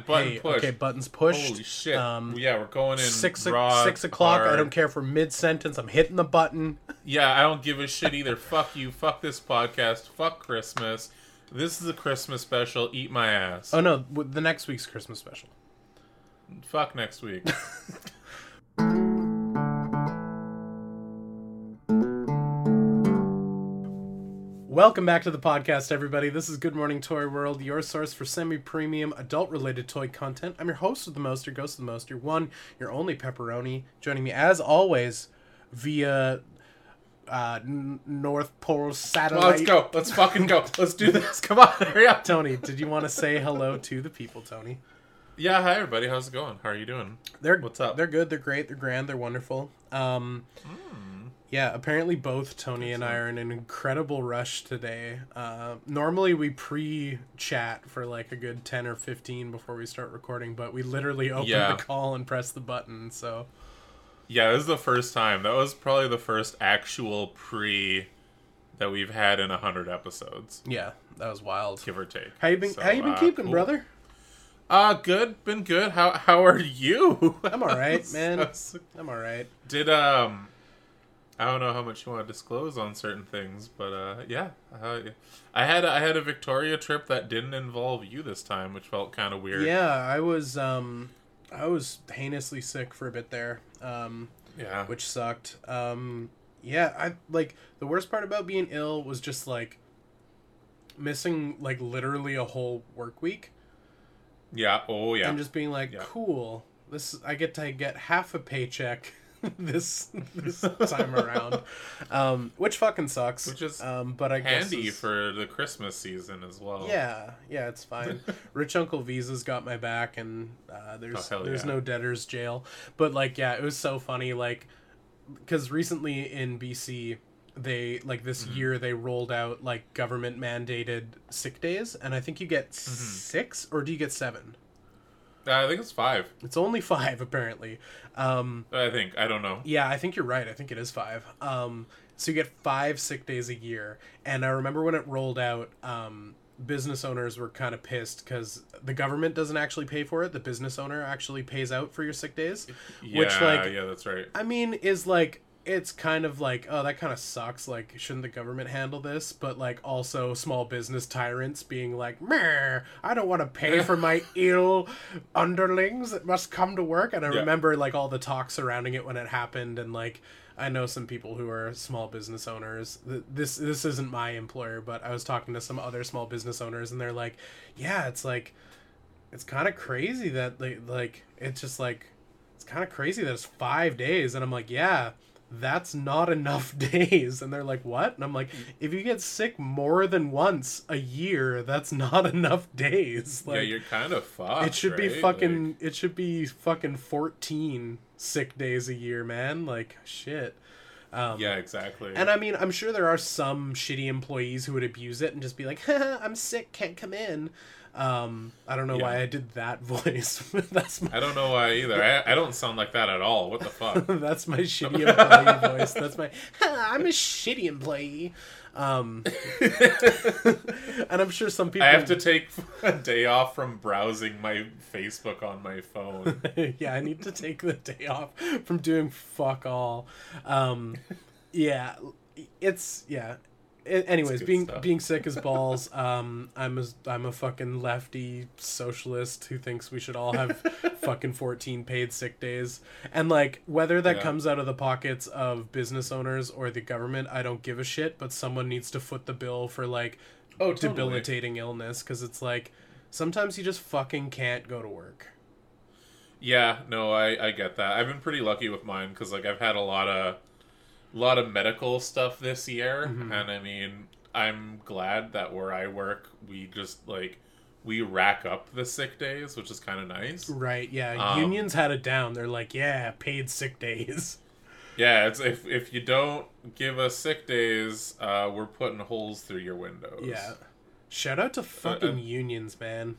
button Hey, push. okay, buttons pushed. Holy shit! Um, yeah, we're going in six o- raw, six o'clock. I don't care for mid sentence. I'm hitting the button. Yeah, I don't give a shit either. fuck you. Fuck this podcast. Fuck Christmas. This is a Christmas special. Eat my ass. Oh no, the next week's Christmas special. Fuck next week. Welcome back to the podcast, everybody. This is Good Morning Toy World, your source for semi-premium adult-related toy content. I'm your host of the most, your ghost of the most, your one, your only pepperoni. Joining me as always via uh, North Pole satellite. Well, let's go. Let's fucking go. Let's do this. Come on, hurry up. Tony, did you want to say hello to the people, Tony? Yeah, hi everybody. How's it going? How are you doing? They're What's up? They're good. They're great. They're grand. They're wonderful. Um, yeah. Apparently, both Tony and I are in an incredible rush today. Uh, normally, we pre-chat for like a good ten or fifteen before we start recording, but we literally opened Yeah. the call and pressed the button. So Yeah, this is the first time. That was probably the first actual pre that we've had in a hundred episodes, yeah, that was wild. give or take. How you been? So, how you been uh, keeping, cool. brother? Uh good. Been good. How how are you? I'm all right, man. I'm all right. Did um, I don't know how much you want to disclose on certain things, but uh, yeah, uh, I had I had a Victoria trip that didn't involve you this time, which felt kind of weird. Yeah, I was um, I was heinously sick for a bit there. Um, yeah. which sucked. Um, yeah, I like the worst part about being ill was just like missing like literally a whole work week yeah. Oh yeah. and just being like, Yeah. cool, this I get to get half a paycheck this this time around, um, which fucking sucks. Which is um, but I guess Handy is- for the Christmas season as well. yeah, yeah, it's fine. Rich Uncle Visa's got my back, and uh, there's Oh, there's yeah. no debtor's jail. But like, yeah, it was so funny. Like, because recently in BC, they like this Mm-hmm. year they rolled out like government mandated sick days, and I think you get Mm-hmm. six or do you get seven? Uh, I think it's five. It's only five apparently. Um, I think I don't know. yeah, I think you're right. I think it is five. Um, so you get five sick days a year. And I remember when it rolled out, um, business owners were kind of pissed because the government doesn't actually pay for it. The business owner actually pays out for your sick days. Yeah, Which, like- yeah, that's right. I mean, is like it's kind of like oh that kind of sucks like shouldn't the government handle this? But like also small business tyrants being like Meh, i don't want to pay for my ill underlings that must come to work. And i Yeah. remember like all the talk surrounding it when it happened and like i know some people who are small business owners. This this isn't my employer but i was talking to some other small business owners and they're like yeah it's like it's kind of crazy that they like it's just like it's kind of crazy that it's five days. And i'm like yeah that's not enough days and they're like what and i'm like if you get sick more than once a year that's not enough days yeah, like you're kind of fucked. it should be fucking Like, it should be fucking 14 sick days a year man like shit um, yeah, exactly. and I mean, I'm sure there are some shitty employees who would abuse it and just be like, Haha, "I'm sick, can't come in." Um, I don't know why I did that voice. that's my I don't know why either. I, I don't sound like that at all. What the fuck? that's my shitty employee voice. That's my I'm a shitty employee. Um, and I'm sure some people. I have to take a day off from browsing my Facebook on my phone. yeah, I need to take the day off from doing fuck all. Um, yeah, it's yeah. Anyways, being stuff. being sick as balls. Um, I'm a I'm a fucking lefty socialist who thinks we should all have fucking 14 paid sick days. And like whether that Yeah. comes out of the pockets of business owners or the government, I don't give a shit. But someone needs to foot the bill for like Oh, totally. debilitating illness because it's like sometimes you just fucking can't go to work. Yeah, no, I I get that. I've been pretty lucky with mine because like I've had a lot of lot of medical stuff this year, Mm-hmm. and I mean I'm glad that where I work we just like we rack up the sick days, which is kind of nice. Right, yeah. Um, Unions had it down. They're like, yeah, paid sick days. Yeah, it's if if you don't give us sick days, uh, we're putting holes through your windows. Yeah. Shout out to fucking uh, unions, man.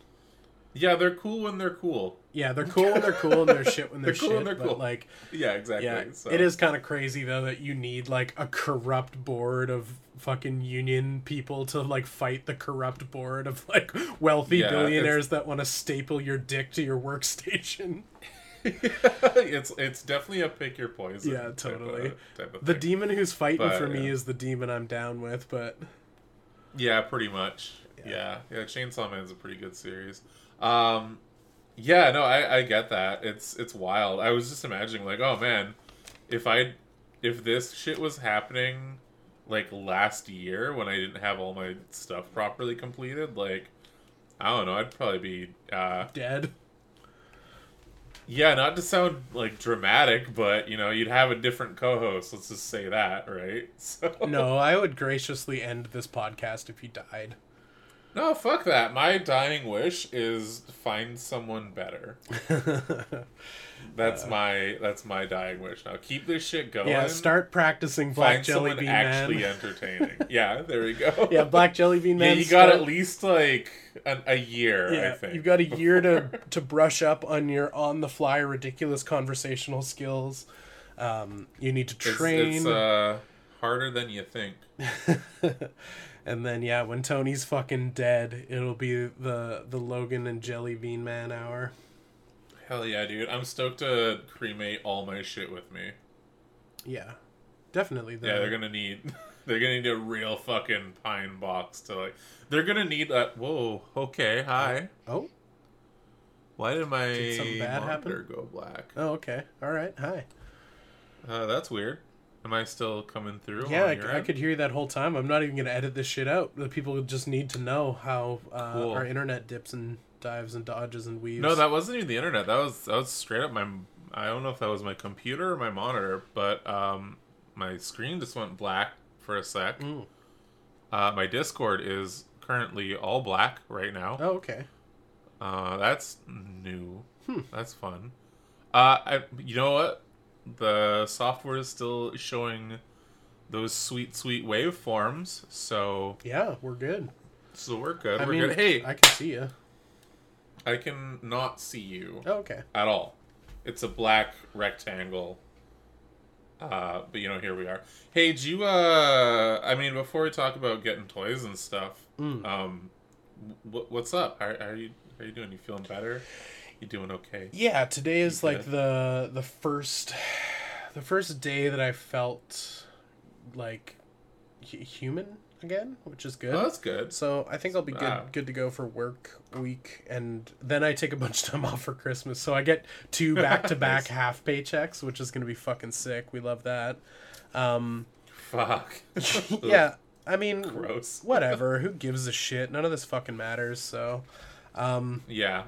Yeah, they're cool when they're cool. Yeah, they're cool when they're cool and they're shit when they're, They're cool shit. when they're but cool. like Yeah, exactly. Yeah, so. it is kind of crazy though that you need like a corrupt board of fucking union people to like fight the corrupt board of like wealthy Yeah, billionaires that want to staple your dick to your workstation. it's it's definitely a pick your poison. Yeah, type of- totally. type of The demon who's fighting But, for me is the demon I'm down with, but Yeah, pretty much. Yeah. Yeah. yeah, Chainsaw Man's a pretty good series. Um, yeah, no, I, I get that. It's it's wild. I was just imagining, like, oh man, if I if this shit was happening like last year when I didn't have all my stuff properly completed, like, I don't know, I'd probably be uh, dead. yeah, not to sound like dramatic, but you know, you'd have a different co-host. Let's just say that, right? So No, I would graciously end this podcast if you died. No, fuck that. My dying wish is find someone better. That's my that's my dying wish. Now keep this shit going. yeah, start practicing Black find Jelly Bean actually Man. entertaining. yeah, there we go. yeah, Black Jelly Bean Yeah, Man. you got start- at least like an, a year. I Yeah, think you've got a year to to brush up on your on the fly ridiculous conversational skills. Um, you need to It's- train, It's, uh, harder than you think. And then yeah, when Tony's fucking dead, it'll be the the Logan and Jelly Bean Man hour. Hell yeah, dude! I'm stoked to cremate all my shit with me. Yeah, definitely. The, Yeah, they're gonna need they're gonna need a real fucking pine box to like. They're gonna need that. Whoa, okay, hi. Oh, Why did my Did something bad monitor go black? oh, okay. All right. Hi. Uh, that's weird. Am I still coming through? Yeah, I, I could hear you that whole time. I'm not even gonna edit this shit out. The people just need to know how uh, Cool. our internet dips and dives and dodges and weaves. No, that wasn't even the internet. That was that was straight up my. I don't know if that was my computer or my monitor, but um, my screen just went black for a sec. Mm. Uh, my Discord is currently all black right now. Oh, okay. Uh, that's new. Hmm. That's fun. Uh, I, you know what? The software is still showing those sweet, sweet waveforms. So, Yeah, we're good. so we're good. I we're mean, good. Hey, I can see you. I can not see you Oh, okay. at all. It's a black rectangle. Uh, but you know, here we are. Hey, do you? Uh, I mean, before we talk about getting toys and stuff, Mm. um, wh- what's up? How, how are you? How are you doing? You feeling better? You doing okay? Yeah, today is You like the the first the first day that I felt like hu- human again, which is good. Oh, that's good. So I think I'll be good Wow. good to go for work week, and then I take a bunch of time off for Christmas. So I get two back to back half paychecks, which is gonna be fucking sick. We love that. Um, Fuck. yeah, I mean, Gross. whatever. Who gives a shit? None of this fucking matters. So, um, Yeah.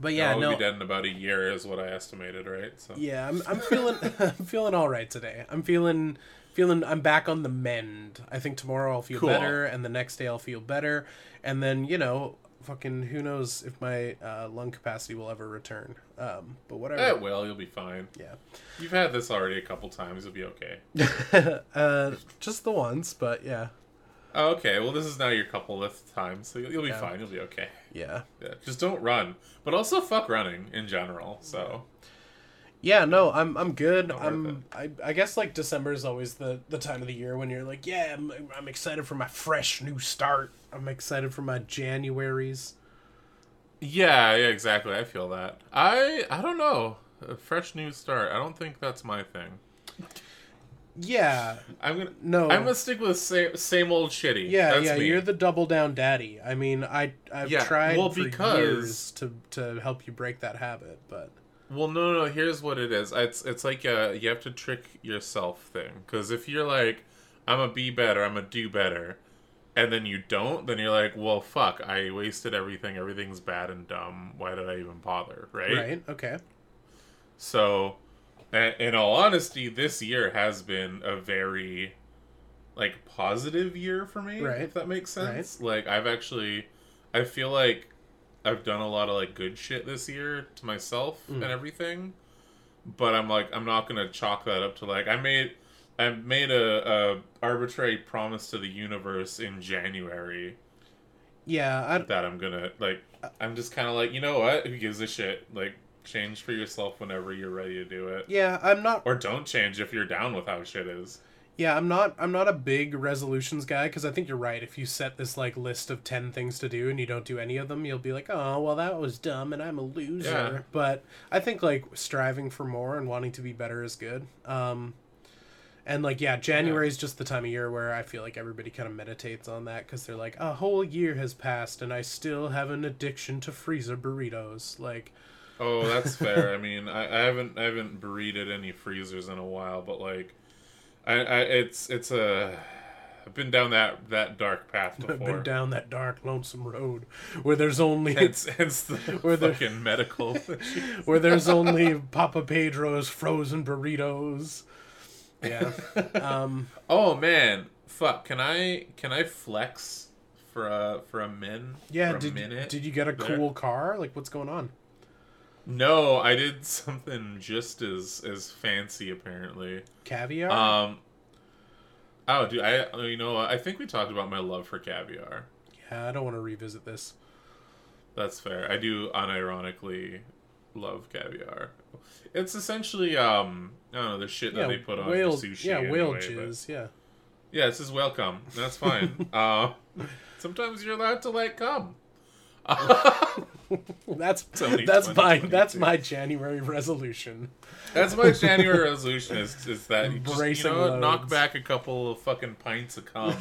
But yeah, I'll no, be dead in about a year, is what I estimated, right? So. Yeah, I'm I'm feeling I'm feeling all right today. I'm feeling feeling I'm back on the mend. I think tomorrow I'll feel Cool. better and the next day I'll feel better and then, you know, fucking who knows if my uh, lung capacity will ever return. Um, but whatever. Eh, well, you'll be fine. Yeah. You've had this already a couple times. You'll be okay. uh, just the once, but yeah. Oh, okay. Well, this is now your coupleth time, so you'll, you'll be Yeah. fine. You'll be okay. Yeah. Yeah. Just don't run, but also fuck running in general. So Yeah, no, I'm I'm good. Not I'm I, I guess like December is always the the time of the year when you're like, yeah, I'm, I'm excited for my fresh new start. I'm excited for my Januaries. yeah, yeah, exactly. I feel that. I I don't know. A fresh new start. I don't think that's my thing. Yeah, I'm gonna no. I'm gonna stick with same same old shitty. yeah, That's yeah, me. you're the double down daddy. I mean, I I've Yeah, tried well, for because- years to to help you break that habit, but Well, no, no. Here's what it is. It's it's like a you have to trick yourself thing. Because if you're like, I'm a be better, I'm a do better, and then you don't, then you're like, well, fuck, I wasted everything. Everything's bad and dumb. Why did I even bother? Right. right, okay, So, in all honesty, this year has been a very like positive year for me. Right. If that makes sense. Like I've actually, I feel like I've done a lot of like good shit this year to myself Mm. and everything. But I'm like, I'm not gonna chalk that up to like I made. I made a, a arbitrary promise to the universe in January, Yeah, I, that I'm gonna like. I'm just kind of like, you know what? Who gives a shit? Like, change for yourself whenever you're ready to do it, yeah, I'm not or don't change if you're down with how shit is. Yeah, I'm not I'm not a big resolutions guy because I think you're right. If you set this like list of 10 things to do and you don't do any of them, you'll be like, "Oh, well that was dumb and I'm a loser." Yeah. But I think like striving for more and wanting to be better is good. Um and like yeah, January is just the time of year where I feel like everybody kind of meditates on that cuz they're like, "A whole year has passed and I still have an addiction to freezer burritos." Like Oh, that's fair. I mean, I, I haven't I haven't burrited any freezers in a while, but like, I, I it's it's a I've been down that that dark path before. I've been down that dark lonesome road where there's only Hence, hence the Where fucking medical. where there's only Papa Pedro's frozen burritos. Yeah. Um, oh man, fuck! Can I can I flex for a for a min? yeah. Did minute did you get a there? cool car? Like, what's going on? No, I did something just as as fancy apparently. Caviar. Um. Oh, dude, I you know? I think we talked about my love for caviar. yeah, I don't want to revisit this. That's fair. I do unironically love caviar. It's essentially um I don't know the shit that Yeah, they put on whale. sushi. yeah, whale anyway, but- jizz. Yeah. Yeah, this is welcome. That's fine. uh, sometimes you're allowed to like come. That's that's my that's my January resolution. That's my January resolution is, is that you just, you Embracing know, knock back a couple of fucking pints of cum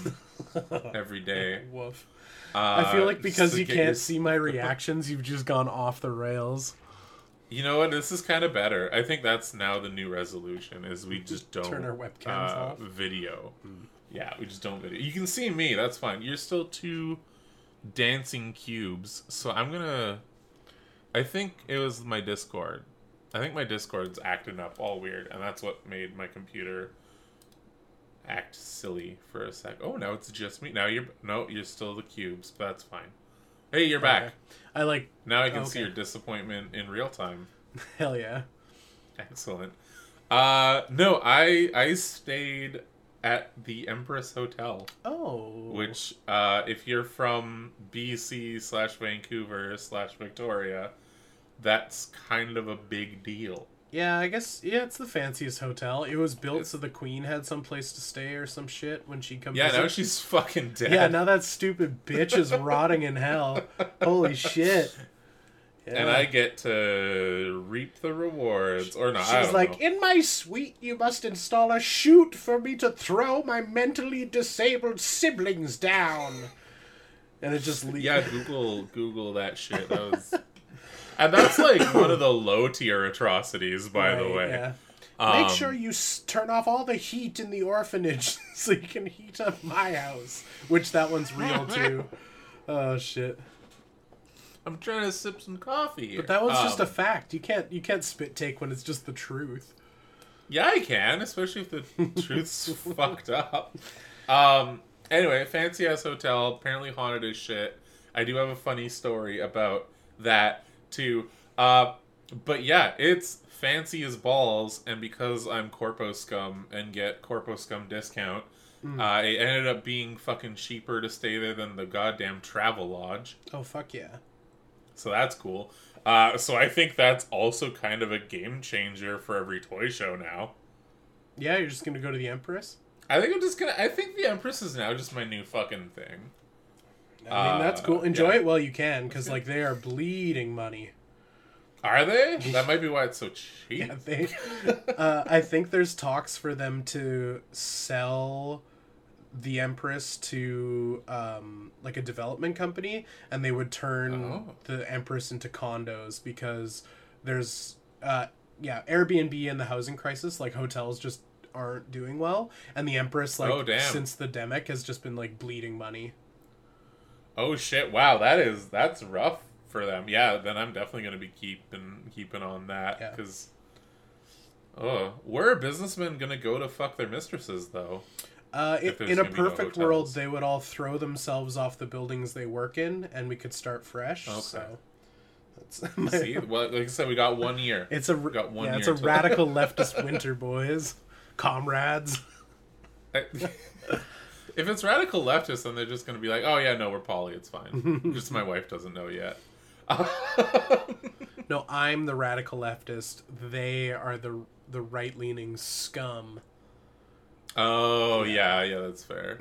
every day. Woof. Uh, I feel like because you can't your- see my reactions, you've just gone off the rails. You know what? This is kind of better. I think that's now the new resolution is we just don't Turn our webcams uh, off. video. Yeah, we just don't video. You can see me. That's fine. You're still two dancing cubes. So I'm gonna. I think it was my Discord. I think my Discord's acting up all weird, and that's what made my computer act silly for a sec. Oh, now it's just me. Now you're no, you're still the cubes. But that's fine. Hey, you're back. Okay. I like Now I can see your disappointment in real time. hell yeah. Excellent. Uh no, I I stayed at the Empress Hotel, Oh. which uh if you're from BC slash Vancouver slash Victoria, that's kind of a big deal. Yeah, I guess yeah, it's the fanciest hotel. It was built It's- so the queen had some place to stay or some shit when she comes. Yeah, now she's fucking dead. Yeah, now that stupid bitch is rotting in hell. Holy shit. Yeah. and I get to reap the rewards, or not. She's like, know. in my suite, you must install a chute for me to throw my mentally disabled siblings down. And it just leaves. yeah, Google Google that shit. That was, and that's like one of the low tier atrocities, by the way. yeah. Um, Make sure you s- turn off all the heat in the orphanage so you can heat up my house. Which that one's real too. Oh shit! I'm trying to sip some coffee. Here. But that one's just a Um, fact. You can't you can't spit take when it's just the truth. Yeah, I can, especially if the truth's fucked up. Um. Anyway, fancy ass hotel, apparently haunted as shit. I do have a funny story about that too. Uh, but yeah, it's fancy as balls, and because I'm Corpo Scum and get Corpo Scum discount, uh, it ended up being fucking cheaper to stay there than the goddamn Travel Lodge. Oh fuck yeah! So that's cool. Uh, so I think that's also kind of a game changer for every toy show now. Yeah, you're just gonna go to the Empress. I think I'm just gonna. I think the Empress is now just my new fucking thing. I mean, that's Uh, cool. Enjoy yeah. it while you can, because like they are bleeding money. Are they? That might be why it's so cheap. Yeah, they. uh, I think there's talks for them to sell the Empress to um, like a development company, and they would turn Oh. the Empress into condos because there's uh, yeah Airbnb and the housing crisis. Like hotels just aren't doing well, and the Empress like Oh, since the demic has just been like bleeding money. Oh shit! Wow, that is that's rough for them. Yeah, then I'm definitely gonna be keeping keeping on that Yeah. because. Oh, where are businessmen gonna go to fuck their mistresses though? Uh, If in a no perfect world, they would all throw themselves off the buildings they work in, and we could start fresh. Okay. So that's See, well, like I said, we got one year. it's a We got one yeah, year it's a to- radical leftist winter, boys, comrades. if it's radical leftist, then they're just gonna be like, "Oh yeah, no, we're poly. It's fine." just my wife doesn't know yet. No, I'm the radical leftist. They are the the right leaning scum. Oh yeah, yeah, that's fair.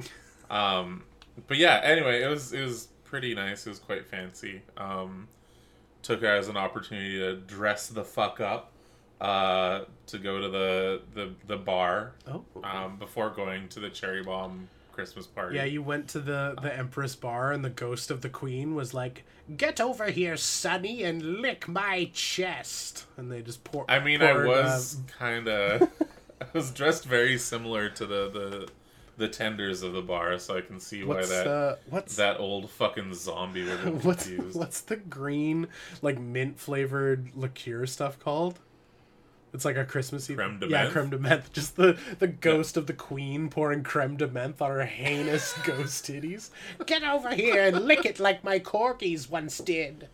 Um, but yeah, anyway, it was it was pretty nice. It was quite fancy. Um, took it as an opportunity to dress the fuck up. Uh, to go to the the the bar Oh. um, before going to the cherry bomb Christmas party. Yeah, you went to the the Empress bar, and the ghost of the Queen was like, "Get over here, Sonny, and lick my chest." And they just pour. I mean, I was uh, kind of, I was dressed very similar to the the the tenders of the bar, so I can see why that uh, what's that old fucking zombie would have what's confused. what's the green like mint flavored liqueur stuff called? It's like a Christmassy Creme de menthe. yeah creme de menthe. Just the the ghost of the queen pouring creme de menthe on her heinous ghost titties. Get over here and lick it like my corgis once did.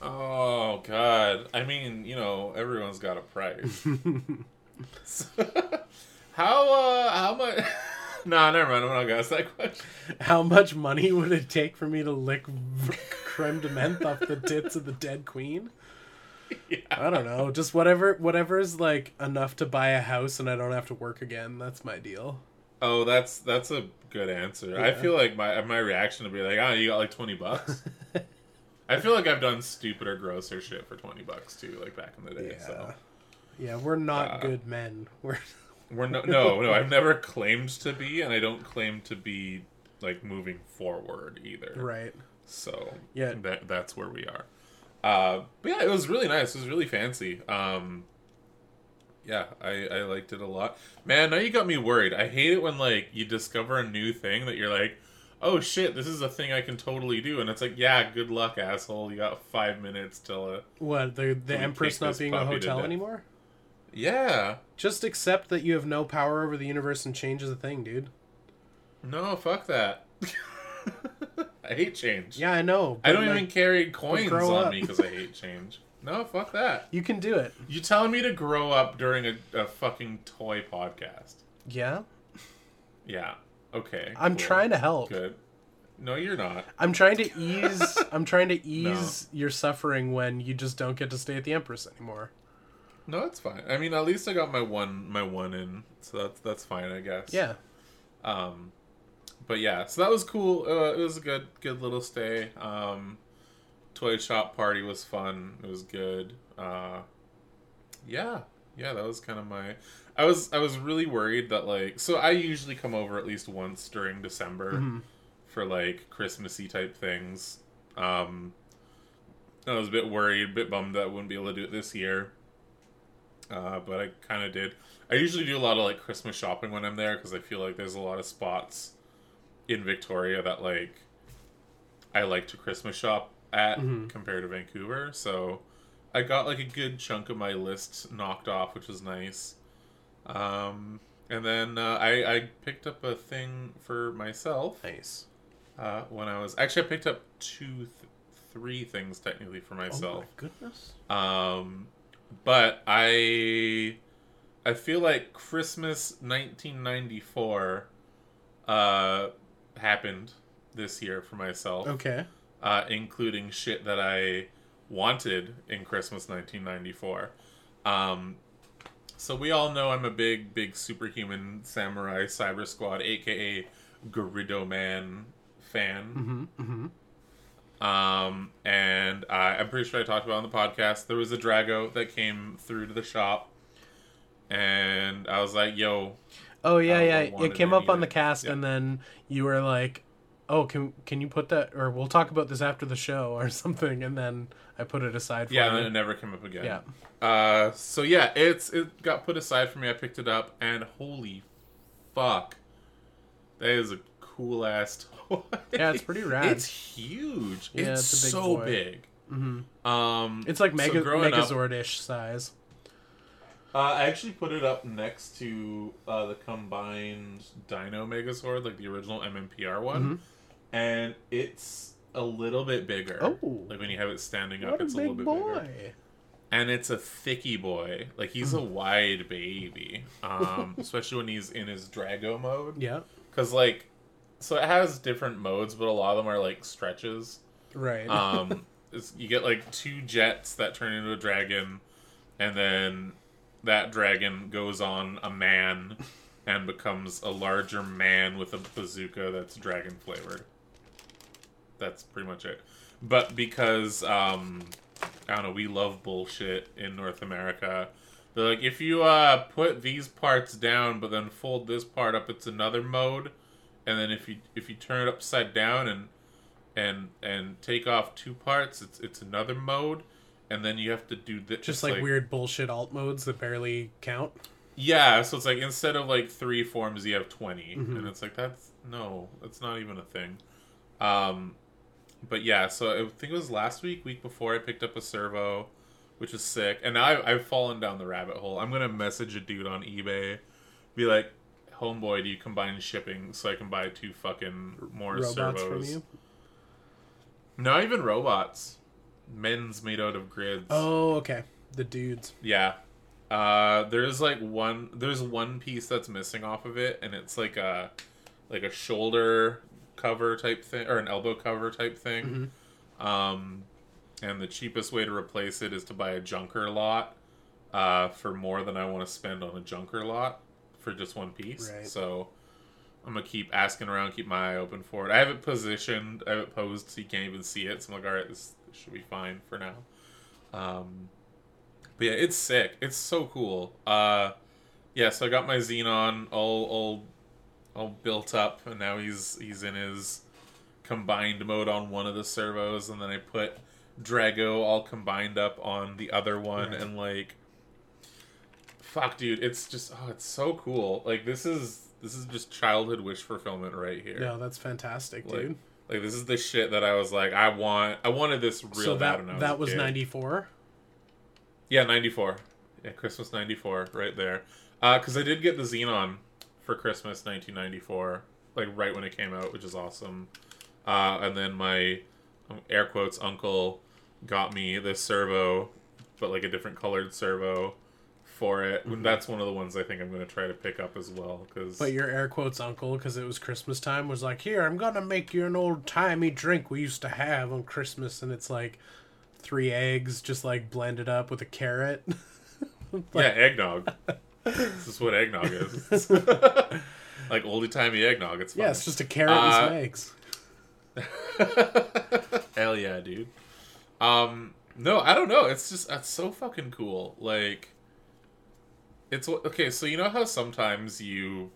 Oh God! I mean, you know, everyone's got a price. how uh how much? nah, never mind. I'm not gonna ask that question. How much money would it take for me to lick creme de menthe off the tits of the dead queen? Yeah. I don't know. Just whatever whatever is like enough to buy a house and I don't have to work again. That's my deal. Oh, that's that's a good answer. I feel like my my reaction would be like, oh, you got like twenty bucks. I feel like I've done stupider, grosser shit for twenty bucks too, like back in the day. Yeah. So Yeah, we're not Uh, good men. We're we're no, no, no. I've never claimed to be, and I don't claim to be like moving forward either. right. So Yeah. that that's where we are. Uh, but yeah, it was really nice. It was really fancy. Um, yeah, I I liked it a lot. Man, now you got me worried. I hate it when like you discover a new thing that you're like, oh shit, this is a thing I can totally do, and it's like, yeah, good luck, asshole. You got five minutes till uh, What the the Empress not being a hotel anymore? Yeah. Just accept that you have no power over the universe and change is a thing, dude. No, fuck that. I hate change. Yeah, I know. I don't like, even carry coins on up. me because I hate change. No, fuck that. You can do it. You telling me to grow up during a, a fucking toy podcast? Yeah. Yeah. Okay. I'm cool. trying to help. Good. No, you're not. I'm trying to ease I'm trying to ease your suffering when you just don't get to stay at the Empress anymore. No, it's fine. I mean, at least I got my one my one in, so that's that's fine, I guess. Yeah. Um, but yeah, so that was cool. Uh, it was a good good little stay. Um, toy shop party was fun. It was good. Uh, yeah, yeah, that was kind of my. I was I was really worried that like so I usually come over at least once during December Mhm. for like Christmassy type things. Um, I was a bit worried, a bit bummed that I wouldn't be able to do it this year. Uh, but I kind of did. I usually do a lot of like Christmas shopping when I'm there because I feel like there's a lot of spots in Victoria that like I like to Christmas shop at Mhm. compared to Vancouver. So I got like a good chunk of my list knocked off, which was nice. Um, and then uh, I I picked up a thing for myself Nice. uh, when I was actually I picked up two, th- three things technically for myself. Oh my goodness. Um, but I I feel like Christmas 1994 uh happened this year for myself, Okay. uh, including shit that I wanted in Christmas 1994. Um, so we all know I'm a big, big superhuman samurai cyber squad, aka Gridman fan. Mm-hmm. Mm-hmm. Um, and I, I'm pretty sure I talked about it on the podcast. There was a Drago that came through to the shop, and I was like, "Yo, Oh yeah, yeah. It came up on the cast, Yeah. and then you were like, "Oh, can can you put that?" Or we'll talk about this after the show, or something. And then I put it aside for yeah," and then it never came up again. Yeah. Uh, so yeah, it's it got put aside for me. I picked it up, and holy fuck, that is a cool ass toy. Yeah, it's pretty rad. It's huge. Yeah, it's, it's a big so big. hmm Um, It's like so Mega up- Megazord-ish size. Uh, I actually put it up next to uh, the combined Dino Megazord, like the original MMPR one, Mhm. and it's a little bit bigger. Oh. like when you have it standing up, a it's a little bit boy! bigger. And it's a thicky boy. Like he's a wide baby, um, especially when he's in his Drago mode. Yeah. Because like so it has different modes, but a lot of them are like stretches. Right. Um, you get like two jets that turn into a dragon, and then that dragon goes on a man and becomes a larger man with a bazooka that's dragon flavored. That's pretty much it. But because um, I don't know, we love bullshit in North America. They're like, if you uh, put these parts down, but then fold this part up, it's another mode. And then if you if you turn it upside down and and and take off two parts, it's it's another mode. And then you have to do this. Just like, weird bullshit alt modes that barely count. Yeah, so it's like instead of like three forms, you have 20 Mhm. and it's like that's no, that's not even a thing. Um, but yeah, so I think it was last week, week before, I picked up a servo, which is sick, and now I've, I've fallen down the rabbit hole. I'm gonna message a dude on eBay, be like, "Homeboy, do you combine shipping so I can buy two fucking more Robots servos?" from you. Not even robots, men's made out of grids. Oh, okay. The dudes. Yeah. Uh there's like one there's one piece that's missing off of it and it's like a like a shoulder cover type thing or an elbow cover type thing. Um and the cheapest way to replace it is to buy a junker lot uh for more than I want to spend on a junker lot for just one piece. Right. So I'm gonna keep asking around, keep my eye open for it. I have it positioned, I have it posed so you can't even see it. So I'm like, all right, this, this should be fine for now. Um, but yeah, it's sick. It's so cool. Uh, yeah, so I got my Xenon all all all built up, and now he's he's in his combined mode on one of the servos, and then I put Drago all combined up on the other one, Right. and like, fuck, dude, it's just oh, it's so cool. Like this is this is just childhood wish fulfillment right here. No, that's fantastic, Like, dude. Like this is the shit that I was like, I want. I wanted this real so bad that was that was ninety four. Yeah, 94. Yeah, Christmas 94, right there. Because I did get the Xenon for Christmas 1994, like right when it came out, which is awesome. Uh, and then my um, air quotes uncle got me this servo, but like a different colored servo for it. Mm-hmm. That's one of the ones I think I'm going to try to pick up as well. Because But your air quotes uncle, because it was Christmas time, was like, "Here, I'm gonna make you an old timey drink we used to have on Christmas," and it's like three eggs just like blended up with a carrot. yeah, eggnog. this is what eggnog is. like oldie timey eggnog. It's fun. yeah, it's just a carrot and some Uh, eggs. Hell yeah, dude. Um, no, I don't know. It's just that's so fucking cool. Like, it's okay. So you know how sometimes you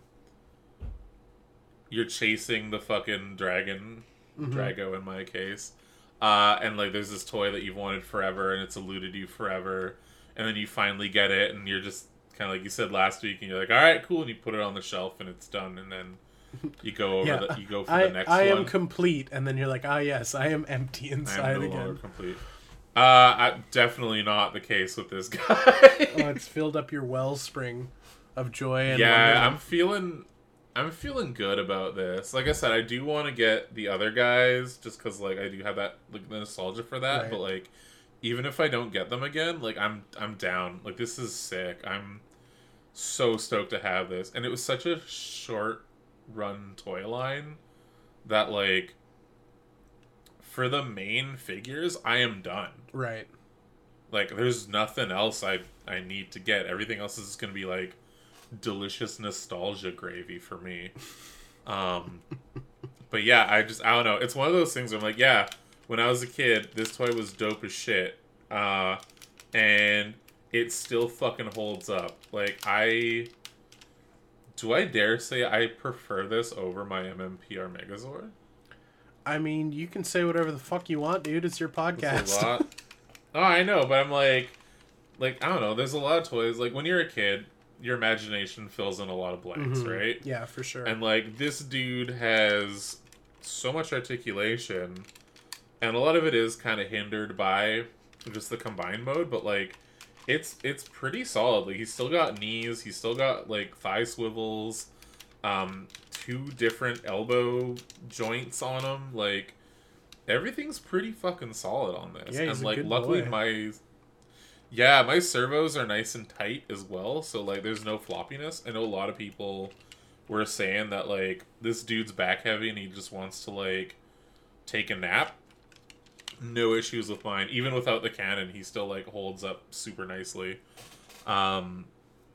you're chasing the fucking dragon, Mm-hmm. Drago in my case, uh, and like there's this toy that you've wanted forever, and it's eluded you forever, and then you finally get it, and you're just kind of like you said last week, and you're like, all right, cool, and you put it on the shelf, and it's done, and then you go over Yeah, the you go for I the next one. I one. am complete, and then you're like, "Ah, yes, I am empty I am inside no again." complete. Uh, I, definitely not the case with this guy. oh, it's filled up your wellspring of joy and yeah, I'm feeling, I'm feeling good about this. Like I said, I do want to get the other guys just because, like, I do have that like nostalgia for that. Right. But like, even if I don't get them again, like, I'm I'm down. Like, this is sick. I'm so stoked to have this, and it was such a short run toy line that like. For the main figures, I am done. right. like there's nothing else i i need to get. Everything else is going to be like delicious nostalgia gravy for me. Um but yeah i just i don't know. It's one of those things where i'm like yeah when i was a kid this toy was dope as shit uh and it still fucking holds up. Like i do i dare say i prefer this over my mmpr megazord I mean, you can say whatever the fuck you want, dude. It's your podcast. oh, I know, but I'm like, like I don't know. There's a lot of toys. Like when you're a kid, your imagination fills in a lot of blanks, Mhm. right? Yeah, for sure. And like this dude has so much articulation, and a lot of it is kind of hindered by just the combined mode. But like, it's it's pretty solid. Like he's still got knees. He's still got like thigh swivels. Um, two different elbow joints on him. Like everything's pretty fucking solid on this. Yeah, and like luckily boy. my yeah, my servos are nice and tight as well, so like there's no floppiness. I know a lot of people were saying that like this dude's back heavy and he just wants to like take a nap. No issues with mine, even without the cannon. He still like holds up super nicely. Um,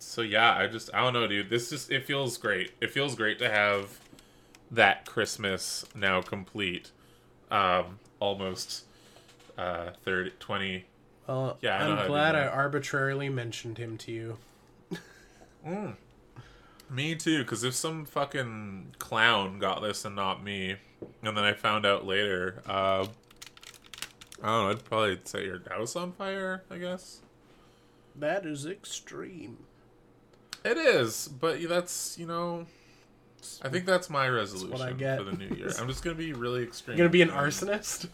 so yeah, I just I don't know, dude. This just it feels great. It feels great to have that Christmas now complete. Um, almost uh 30 20 Well, Yeah, I know how to I'm glad I arbitrarily mentioned him to you. Mm. Me too, because if some fucking clown got this and not me, and then I found out later, uh, I don't know, I'd probably set your house on fire, I guess. That is extreme. It is, but that's, you know, I think that's my resolution what I get. for the new year. I'm just going to be really extreme. You're gonna be an arsonist?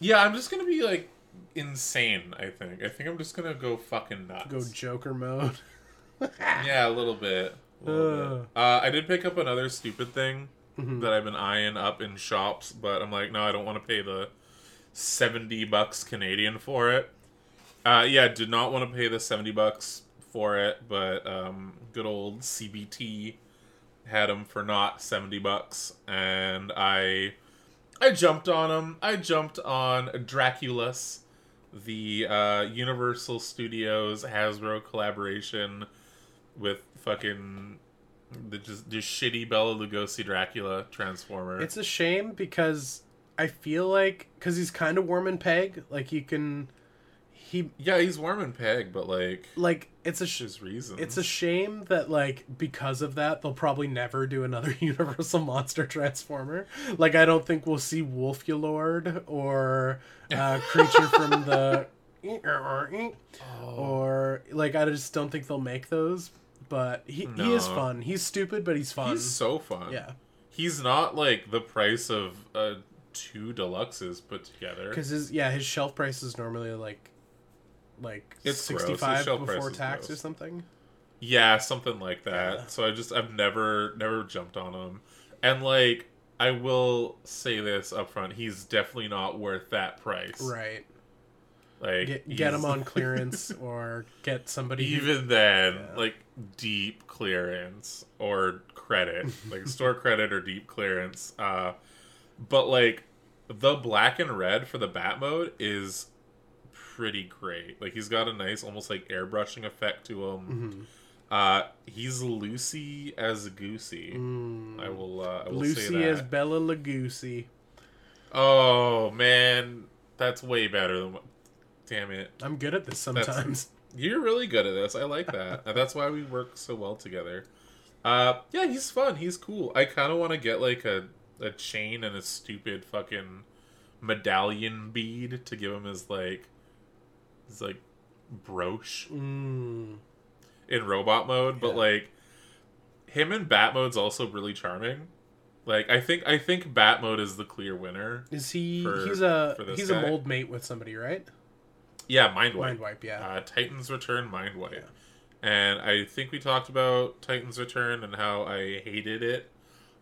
Yeah, I'm just going to be, like, insane, I think. I think I'm just going to go fucking nuts. Go Joker mode. Yeah, a little bit. A little bit. Uh, I did pick up another stupid thing Mhm. that I've been eyeing up in shops, but I'm like, no, I don't want to pay the seventy bucks Canadian for it. Uh, yeah, did not want to pay the seventy bucks for it, but um, good old CBT had them for not seventy bucks, and I I jumped on them. I jumped on Draculus, the uh, Universal Studios Hasbro collaboration with fucking the just, just shitty Bela Lugosi Dracula Transformer. It's a shame because I feel like because he's kind of warm and peg. Like you can, he yeah, he's warm and peg, but like like it's a sh- reasons. it's a shame that like because of that they'll probably never do another Universal Monster Transformer. Like I don't think we'll see Wolfulord or uh, creature from the Oh. or like I just don't think they'll make those. But he he is fun. He's stupid, but he's fun. He's so fun. yeah, He's not like the price of uh, two deluxes put together. because his yeah his shelf price is normally like like It's gross. sixty His five shelf price before tax or something. Yeah, something like that. Yeah. So I just I've never never jumped on him. And like I will say this up front, he's definitely not worth that price. Right. Like Get get him on clearance or get somebody who- even then, Yeah. like deep clearance or credit, like store credit or deep clearance. Uh but like the black and red for the bat mode is pretty great. Like he's got a nice almost like airbrushing effect to him. Mhm. Uh he's Lucy as Goosey. Mm. I will uh I will Lucy say that. as Bela Lugosi. Oh man, that's way better than what Damn it. I'm good at this That's- sometimes. You're really good at this. I like that. and that's why we work so well together. Uh, yeah, he's fun. He's cool. I kind of want to get like a, a chain and a stupid fucking medallion bead to give him his like his like brooch Mm. in robot mode. But Yeah. like him in bat mode's also really charming. Like I think I think bat mode is the clear winner. Is he? For- he's a he's guy? a mold mate with somebody, right? Yeah, mind wipe. Mind wipe, yeah. uh, Titans Return Mindwipe. Yeah. And I think we talked about Titans Return and how I hated it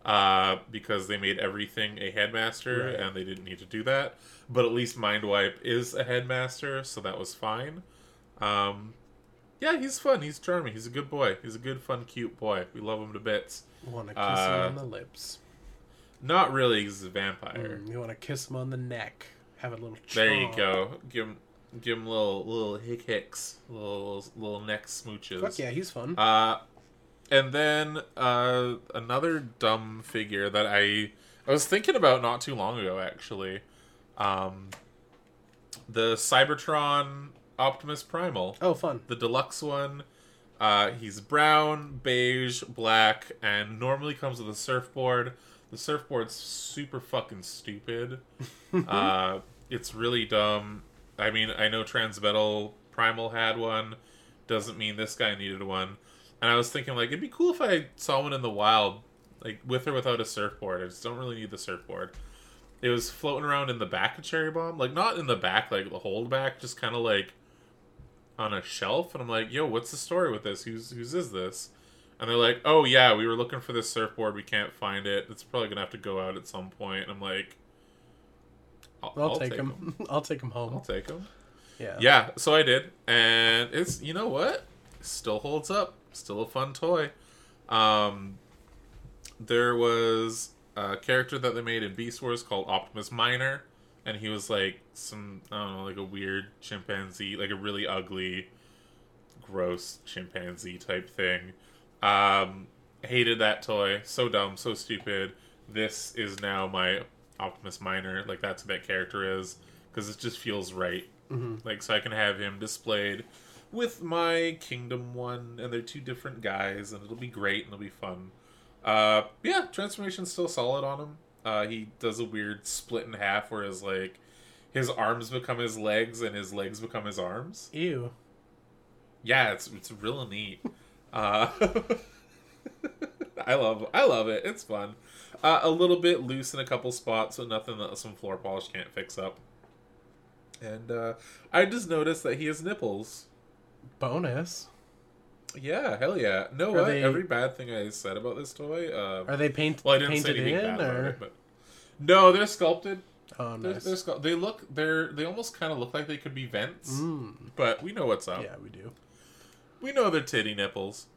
uh, because they made everything a headmaster Right. and they didn't need to do that. But at least Mindwipe is a headmaster, so that was fine. Um, yeah, he's fun. He's charming. He's a good boy. He's a good, fun, cute boy. We love him to bits. Want to kiss uh, him on the lips. Not really, he's a vampire. Mm, you want to kiss him on the neck. Have a little. There you go. Give him, give him little, little hick hicks, little, little neck smooches. Fuck yeah, he's fun. Uh, and then uh, another dumb figure that I I was thinking about not too long ago, actually. Um, the Cybertron Optimus Primal, oh, fun. the deluxe one. Uh, he's brown, beige, black, and normally comes with a surfboard. The surfboard's super fucking stupid. uh, it's really dumb. I mean, I know Transmetal Primal had one. Doesn't mean this guy needed one. And I was thinking, like, it'd be cool if I saw one in the wild, like with or without a surfboard. I just don't really need the surfboard. It was floating around in the back of Cherry Bomb, like not in the back, like the hold back, just kind of like on a shelf. And I'm like, yo, what's the story with this? Who's whose is this? And they're like, oh yeah, we were looking for this surfboard. We can't find it. It's probably gonna have to go out at some point. And I'm like, I'll, I'll, take, him. I'll take him home. I'll take him. yeah. Yeah, so I did, and it's you know what, still holds up, still a fun toy. Um, there was a character that they made in Beast Wars called Optimus Minor, and he was like some I don't know, like a weird chimpanzee, like a really ugly, gross chimpanzee type thing. Um, hated that toy. So dumb, so stupid. This is now my Optimus Minor. Like that's who that character is because it just feels right. Mhm. Like so, I can have him displayed with my Kingdom one, and they're two different guys, and it'll be great and it'll be fun. Uh, yeah, transformation's still solid on him. Uh, he does a weird split in half where his like his arms become his legs and his legs become his arms. Ew. Yeah, it's it's real neat. Uh, I love I love it. It's fun. Uh, a little bit loose in a couple spots, so nothing that some floor polish can't fix up. And uh, I just noticed that he has nipples. Bonus. Yeah, hell yeah. No, what? they- Every bad thing I said about this toy. Uh, Are they paint well, I didn't say painted anything in bad about it, but no, they're sculpted. Oh, They're, they're sculpt- They look. They're. They almost kind of look like they could be vents, Mm. but we know what's up. Yeah, we do. We know they're titty nipples.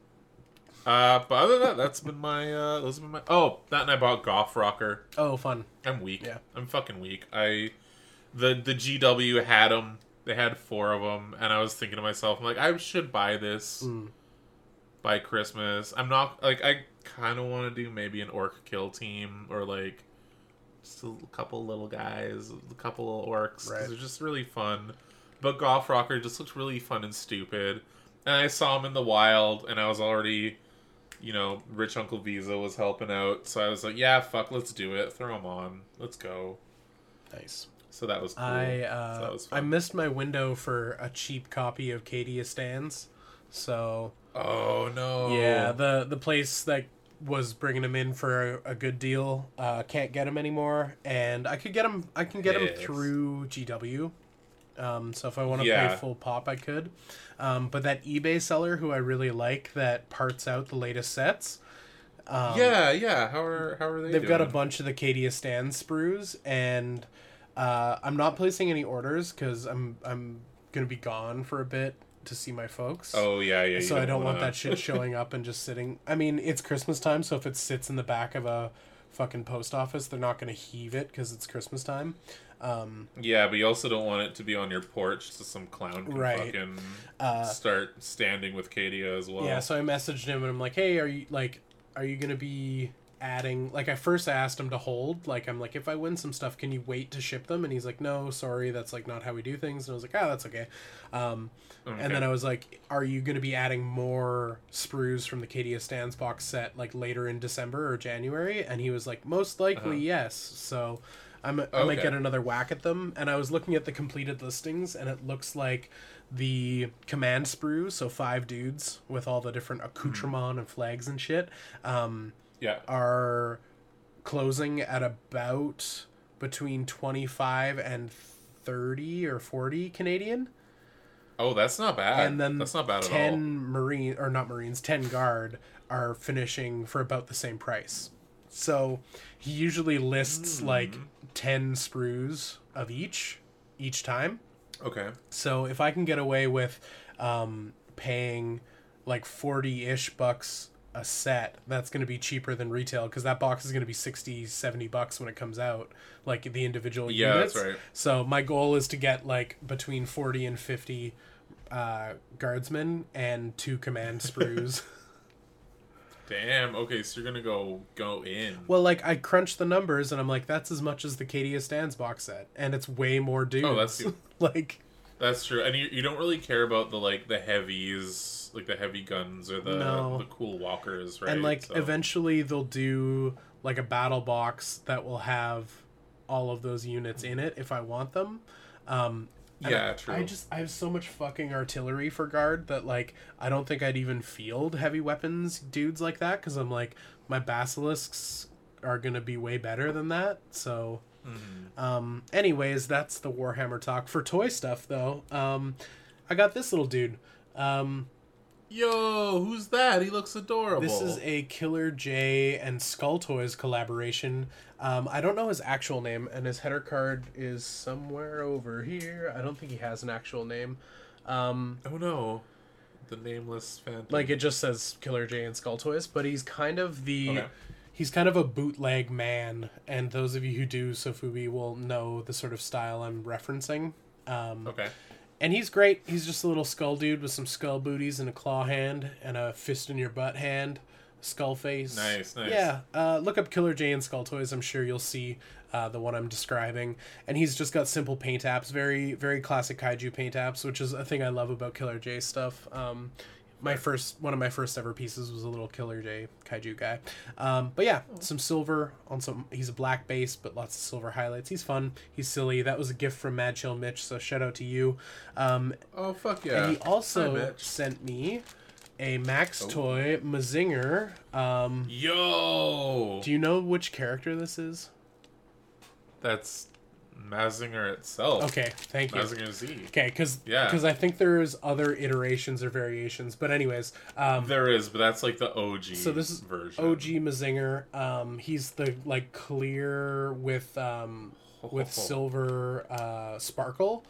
Uh, but other than that, that's been my. Uh, those have been my. Oh, that and I bought Golf Rocker. Oh, fun. I'm weak. Yeah. I'm fucking weak. I, the the GW had them. They had four of them, and I was thinking to myself, I'm like, I should buy this Mm. by Christmas. I'm not like I kind of want to do maybe an orc kill team or like just a couple little guys, a couple of orcs. Right. They're just really fun. But Golf Rocker just looks really fun and stupid. And I saw him in the wild, and I was already, you know, Rich Uncle Visa was helping out, so I was like, yeah, fuck, let's do it. Throw him on. Let's go. Nice. So that was cool. I So uh, that was I missed my window for a cheap copy of Cadia Stands, so oh no. yeah, the the place that was bringing them in for a, a good deal uh, can't get them anymore, and I could get them. I can get them Yes. through GW. Um, so if I want to Yeah. pay full pop, I could. Um, but that eBay seller who I really like that parts out the latest sets. Um, yeah, yeah. How are how are they? They've got a bunch of the Cadia stand sprues, and uh, I'm not placing any orders because I'm I'm gonna be gone for a bit to see my folks. Oh yeah, yeah. so I don't want wanna- that shit showing up and just sitting. I mean, it's Christmas time, so if it sits in the back of a fucking post office, they're not gonna heave it because it's Christmas time. Um, Yeah, but you also don't want it to be on your porch so some clown can Right. fucking uh, start standing with Cadia as well. Yeah, so I messaged him and I'm like, "Hey, are you like, are you gonna be adding?" Like, I first asked him to hold. Like, I'm like, "If I win some stuff, can you wait to ship them?" And he's like, "No, sorry, that's like not how we do things." And I was like, "Ah, that's okay." Um, Okay. And then I was like, "Are you gonna be adding more sprues from the Cadia Stands box set like later in December or January?" And he was like, "Most likely, Uh-huh. yes." So. I'm, I might get another whack at them, and I was looking at the completed listings, and it looks like the command sprue, so five dudes with all the different accoutrement and flags and shit, um, yeah. are closing at about between 25 and 30 or 40 Canadian. Oh, that's not bad. and then that's not bad at 10 all. marine or not marines 10 guard are finishing for about the same price so he usually lists Hmm. like 10 sprues of each each time Okay. so if i can get away with um, paying like 40-ish bucks a set that's going to be cheaper than retail because that box is going to be 60 70 bucks when it comes out like the individual Yeah, units that's right. so my goal is to get like between 40 and 50 uh, guardsmen and two command sprues. Damn. Okay, so you're gonna go go in. well, like I crunched the numbers and I'm like, that's as much as the Cadia Stands box set, and it's way more dudes. Oh, that's like That's true. And you, you don't really care about the like the heavies, like the heavy guns or the No. the cool walkers, right? and like So- eventually they'll do like a battle box that will have all of those units in it if I want them. Um, Yeah, I, true. I just I have so much fucking artillery for guard that like I don't think I'd even field heavy weapons dudes like that because I'm like my basilisks are gonna be way better than that. So, Mhm. um, anyways, that's the Warhammer talk for toy stuff though. Um, I got this little dude. Um, Yo, who's that? He looks adorable. This is a Killer J and Skull Toys collaboration. Um, I don't know his actual name, and his header card is somewhere over here. I don't think he has an actual name. Um, Oh no, the nameless phantom. like it just says Killer J and Skull Toys, but he's kind of the Okay. He's kind of a bootleg man, and those of you who do Sofubi will know the sort of style I'm referencing. Um, Okay. and he's great. He's just a little skull dude with some skull booties and a claw hand and a fist in your butt hand, skull face. Nice, nice. Yeah, uh, look up Killer J and Skull Toys. I'm sure you'll see uh, the one I'm describing. And he's just got simple paint apps, very very classic kaiju paint apps, which is a thing I love about Killer J stuff. Um, my first one of my first ever pieces was a little Killer J kaiju guy. Um, but yeah, some silver on some. He's a black base, but lots of silver highlights. He's fun. He's silly. That was a gift from Mad Chill Mitch, so shout out to you. Um, Oh fuck yeah. and he also Hi, sent me a Max Oh. Toy Mazinger. Um, Yo. do you know which character this is? That's Mazinger itself. Okay, thank you. Mazinger Z. Okay, because Yeah. Cause I think there's other iterations or variations, but anyways, um, There is, but that's like the OG. so this is version. OG Mazinger. Um, he's the like clear with um, with silver uh, sparkle.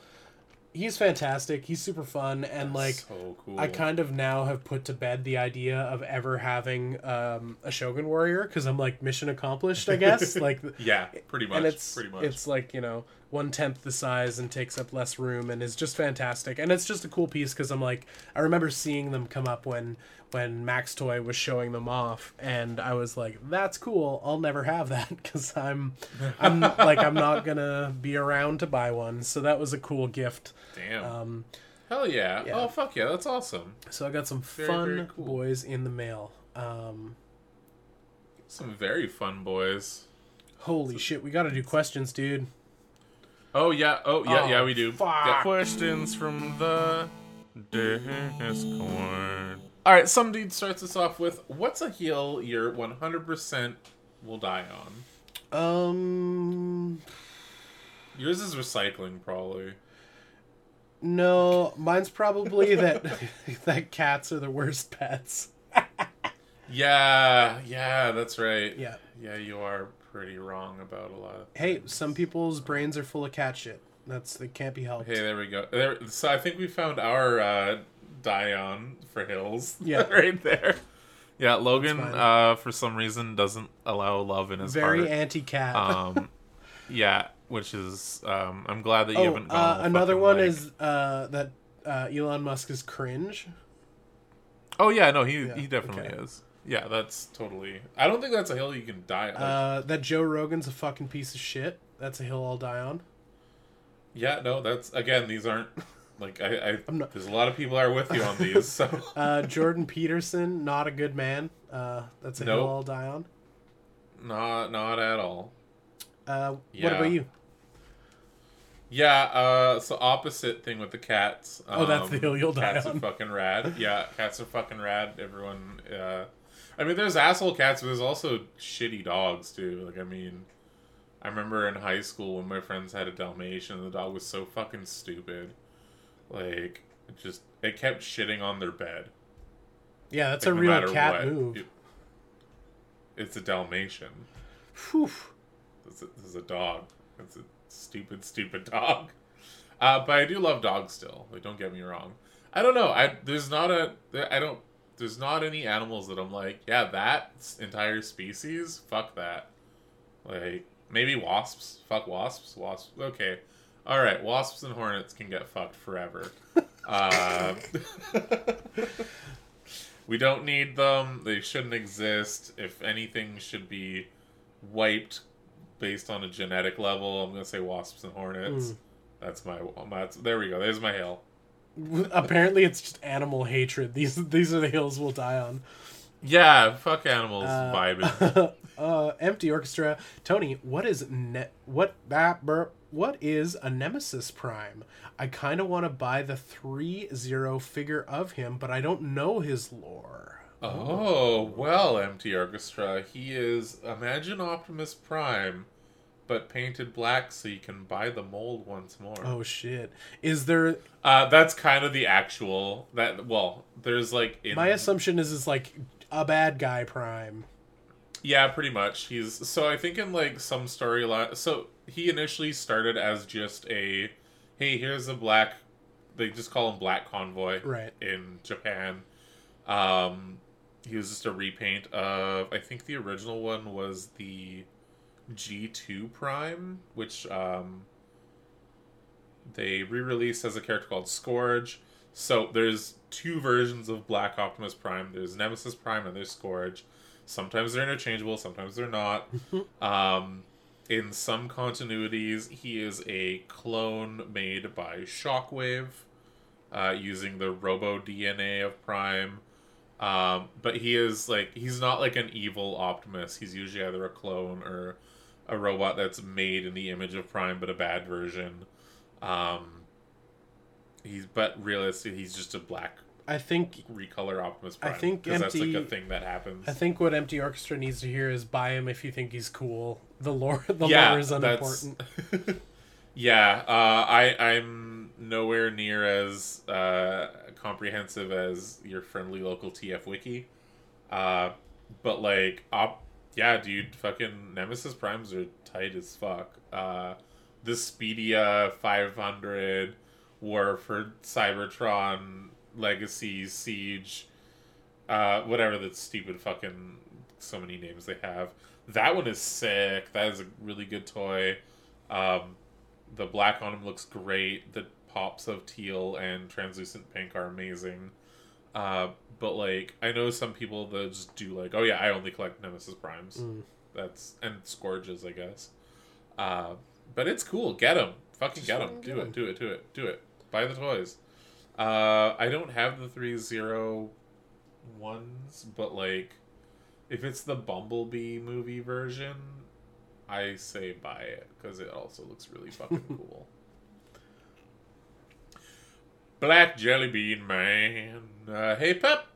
He's fantastic. He's super fun and like so cool. I kind of now have put to bed the idea of ever having um, a Shogun warrior because I'm like mission accomplished, I guess. like, yeah, pretty much. and it's pretty much. it's like you know one tenth the size and takes up less room and is just fantastic. And it's just a cool piece because I'm like I remember seeing them come up when when Max Toy was showing them off, and I was like, that's cool. I'll never have that because I'm I'm like I'm not gonna be around to buy one. So that was a cool gift. Damn. Um, Hell yeah. yeah. Oh fuck yeah, that's awesome. so I got some Very, fun very cool. boys in the mail. Um, Some very fun boys. holy shit, we got to do questions, dude. Oh yeah. Oh yeah. Oh, yeah, we do. fuck. Yeah. Questions from the Discord. All right. Some dude starts us off with, "What's a heel you're 100% will die on?" Um, Yours is recycling, probably. no, mine's probably that that cats are the worst pets. Yeah. Yeah. That's right. Yeah. Yeah. You are pretty wrong about a lot. Of Hey, some people's brains are full of cat shit. That's that can't be helped. Hey, there we go. There, so I think we found our uh, Dion for Hills. Yeah. right there. Yeah, Logan, uh, for some reason, doesn't allow love in his Very heart. anti-cat. um, yeah, which is um, I'm glad that you oh, haven't gone. uh, another one like- is uh, that uh, Elon Musk is cringe. Oh yeah, no, he Yeah, he definitely okay. is. Yeah, that's totally. I don't think that's a hill you can die. Like, Uh, that Joe Rogan's a fucking piece of shit. That's a hill I'll die on. yeah, no, that's again. These aren't like I. I I'm not- there's a lot of people are with you on these. So Uh, Jordan Peterson, not a good man. Uh, that's a hill Nope. I'll die on. not not at all. Uh, What about you? Yeah, uh, so opposite thing with the cats. Oh, that's the Um, hill you'll die Cats on. are fucking rad. Yeah, cats are fucking rad. Everyone, uh, I mean, there's asshole cats, but there's also shitty dogs too. Like, I mean, I remember in high school when my friends had a Dalmatian, the dog was so fucking stupid. Like, it just it kept shitting on their bed. Yeah, that's Like, a no real cat what. move. It- it's a Dalmatian. Whew. This is, this is a dog. It's a stupid, stupid dog. Uh, but I do love dogs still. Like, don't get me wrong. I don't know. I there's not a I don't there's not any animals that I'm like yeah that entire species fuck that. Like maybe wasps. Fuck wasps. Wasps. Okay. All right. Wasps and hornets can get fucked forever. uh, we don't need them. They shouldn't exist. If anything should be wiped based on a genetic level, I'm gonna say wasps and hornets. Mm. That's my. That's there we go. There's my hill. Apparently, it's just animal hatred. These these are the hills we'll die on. Yeah, fuck animals Uh, vibing. uh, empty orchestra. Tony, what is ne- what that burp? What is a Nemesis Prime? I kind of want to buy the three zero figure of him, but I don't know his lore. Oh well, empty orchestra. He is imagine Optimus Prime, but painted black so you can buy the mold once more. Oh shit! Is there? Uh, that's kind of the actual that. Well, there's like in, My assumption is is like a bad guy Prime. Yeah, pretty much. He's so I think in like some storyline. So he initially started as just a, hey, here's a black. They just call him Black Convoy Right. in Japan, um, he was just a repaint of I think the original one was the G2 Prime, which um, they re-released as a character called Scourge. So there's two versions of Black Optimus Prime. There's Nemesis Prime and there's Scourge. Sometimes they're interchangeable, sometimes they're not. um, in some continuities, he is a clone made by Shockwave, uh, using the Robo DNA of Prime. Um, but he is like he's not like an evil Optimus. He's usually either a clone or a robot that's made in the image of Prime, but a bad version. Um, he's but realistically, he's just a black I think recolor Optimus Prime. I think 'cause that's like a thing that happens. I think what Empty Orchestra needs to hear is buy him if you think he's cool. The lore the yeah, lore is unimportant. yeah, uh, I I'm nowhere near as uh, comprehensive as your friendly local TF wiki, uh, but like op, yeah, dude, fucking Nemesis Primes are tight as fuck. Uh, the Speedia 500 War for Cybertron Legacy Siege, uh, whatever that stupid fucking so many names they have. That one is sick. That is a really good toy. Um, the black on him looks great. The pops of teal and translucent pink are amazing. Uh, but like, I know some people that just do like, oh yeah, I only collect Nemesis Primes. Mm. That's and Scourges, I guess. Uh, but it's cool. Get them. Fucking get them. Do it. Do it. Do it. Do it. Buy the toys. Uh, I don't have the three zero ones, but like, if it's the Bumblebee movie version, I say buy it because it also looks really fucking cool. Black Jelly Bean Man. Uh, hey, Pep.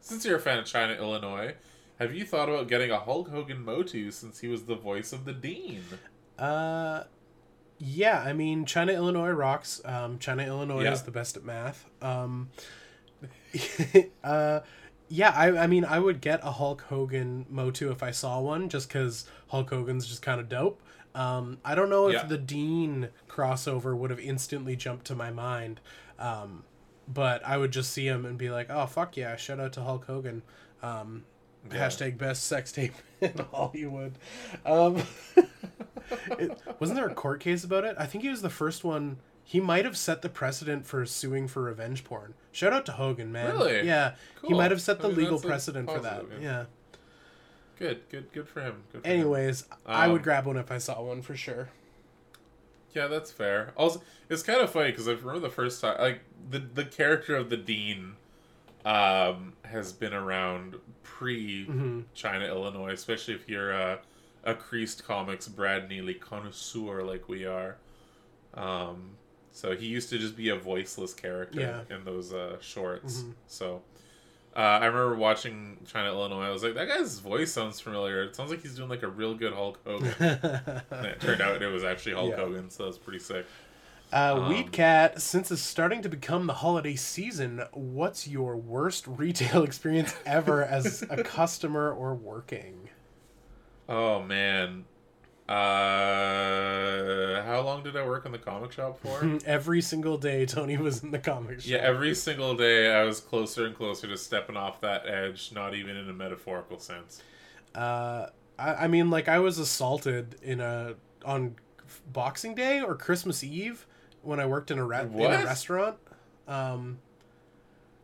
Since you're a fan of China, Illinois, have you thought about getting a Hulk Hogan Motu since he was the voice of the Dean? Uh, yeah. I mean, China Illinois rocks. Um, China Illinois Yeah. is the best at math. Um, uh, yeah. I I mean, I would get a Hulk Hogan Motu if I saw one, just because Hulk Hogan's just kind of dope. Um, I don't know if Yeah. the Dean crossover would have instantly jumped to my mind. Um, but I would just see him and be like, "Oh fuck yeah!" Shout out to Hulk Hogan. Um, Yeah. Hashtag best sex tape in Hollywood. Um, it, wasn't there a court case about it? I think he was the first one. He might have set the precedent for suing for revenge porn. Shout out to Hogan, man. Really? Yeah, Cool. he might have set the I mean, legal that's a precedent for that. positive, Yeah. Good, good, good for him. Good for him. Anyways, I would Um, grab one if I saw one for sure. Yeah, that's fair. Also, it's kind of funny because I remember the first time, like the the character of the dean, um, has been around pre Mhm. China, Illinois, especially if you're a a creased comics Brad Neely connoisseur like we are. Um, so he used to just be a voiceless character Yeah. in those uh, shorts. Mhm. So. Uh, I remember watching China, Illinois. I was like, that guy's voice sounds familiar. It sounds like he's doing like a real good Hulk Hogan. And it turned out it was actually Hulk Yeah. Hogan, so that's pretty sick. Uh, Um, Weed Cat, since it's starting to become the holiday season, what's your worst retail experience ever as a customer or working? Oh man, uh, how long did I work in the comic shop for? Every single day, Tony was in the comic shop. yeah, every single day I was closer and closer to stepping off that edge. Not even in a metaphorical sense. Uh, I, I mean, like I was assaulted in a on Boxing Day or Christmas Eve when I worked in a, re- in a restaurant. Um,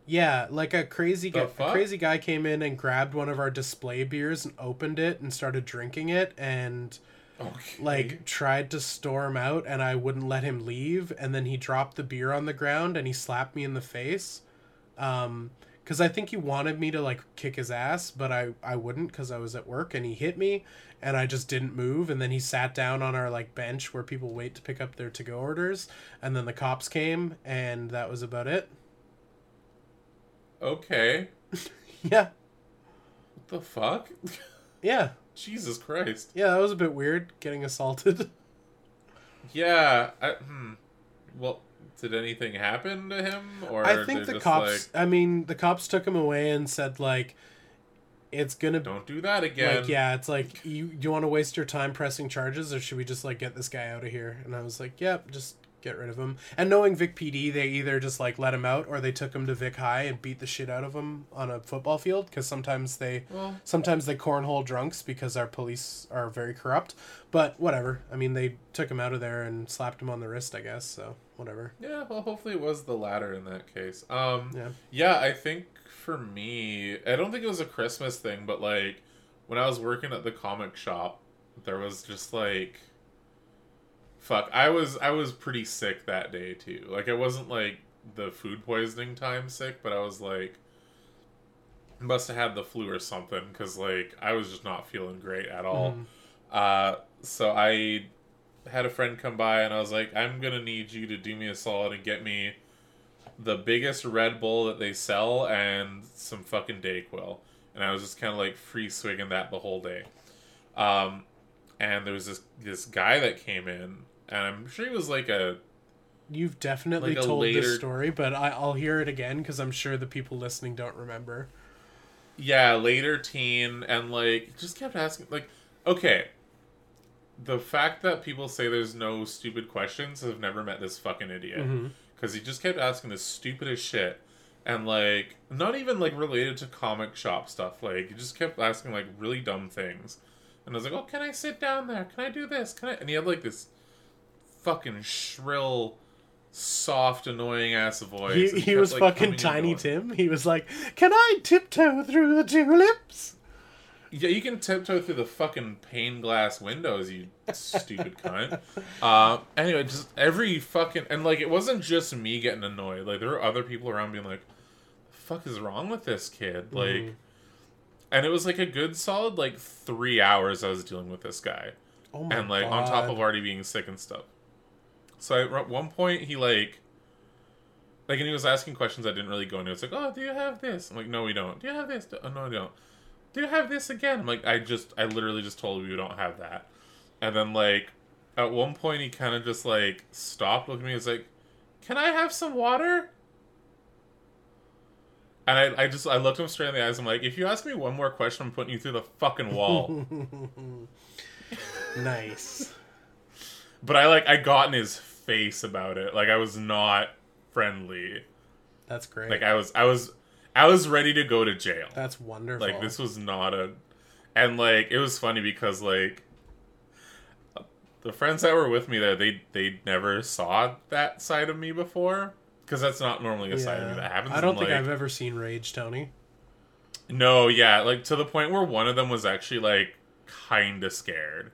yeah, like a crazy guy, a crazy guy came in and grabbed one of our display beers and opened it and started drinking it and Okay. like tried to storm out and I wouldn't let him leave and then he dropped the beer on the ground and he slapped me in the face um cuz I think he wanted me to like kick his ass but I I wouldn't cuz I was at work and he hit me and I just didn't move and then he sat down on our like bench where people wait to pick up their to go orders and then the cops came and that was about it okay. yeah What the fuck? yeah Jesus Christ. yeah that was a bit weird getting assaulted Yeah. I, hmm. Well, did anything happen to him, or I think the cops. like, I mean, the cops took him away and said like, "It's gonna don't do that again? like yeah, it's like you. Do you want to waste your time pressing charges, or should we just like get this guy out of here?" And I was like, "Yep, just get rid of him. And knowing Vic PD, they either just like let him out or they took him to Vic High and beat the shit out of him on a football field because sometimes they Well, sometimes they cornhole drunks because our police are very corrupt. But whatever. I mean, they took him out of there and slapped him on the wrist, I guess. So whatever. yeah. Well, hopefully it was the latter in that case. Um, Yeah. yeah. I think for me, I don't think it was a Christmas thing, but like when I was working at the comic shop, there was just like, fuck. I was I was pretty sick that day too. Like it wasn't like the food poisoning time sick, but I was like. Must have had the flu or something because, like, I was just not feeling great at all. Mhm. Uh, so I had a friend come by and I was like, I'm gonna need you to do me a solid and get me the biggest Red Bull that they sell and some fucking Dayquil. And I was just kind of like free swigging that the whole day. Um, and there was this this guy that came in, and I'm sure he was like a You've definitely Like told later- this story, but I, I'll hear it again because I'm sure the people listening don't remember. yeah later teen, and like just kept asking like, okay. The fact that people say there's no stupid questions have never met this fucking idiot. Mm-hmm. Because he just kept asking the stupidest shit and like not even like related to comic shop stuff like he just kept asking like really dumb things and i was like oh can i sit down there can i do this can i and he had like this fucking shrill soft annoying ass voice He, he kept, was like, fucking Tiny. Tim. He was like, "Can I tiptoe through the tulips?" Yeah, you can tiptoe through the fucking pane glass windows, you stupid cunt. Uh, anyway, just every fucking and like it wasn't just me getting annoyed. Like there were other people around being like, "The fuck is wrong with this kid?" Like, Mhm. And it was like a good solid like three hours I was dealing with this guy, Oh my and like on top of already being sick and stuff. So I, at one point he like. Like and he was asking questions I didn't really go into. It's like, oh, do you have this? I'm like, no, we don't. Do you have this? Oh, no, I don't do you have this again? I'm like, I just, I literally just told you we don't have that. And then, like, at one point, he kind of just, like, stopped, looking at me, He's like, can I have some water? And I, I just, I looked him straight in the eyes. I'm like, if you ask me one more question, I'm putting you through the fucking wall. nice. but I, like, I got in his face about it. Like, I was not friendly. That's great. Like, I was, I was, I was ready to go to jail. That's wonderful. Like this was not a, and like it was funny because like the friends that were with me there, they they never saw that side of me before because that's not normally a side of me that happens. I don't and, think like, I've ever seen Rage, Tony. No, yeah, like to the point where one of them was actually like kind of scared.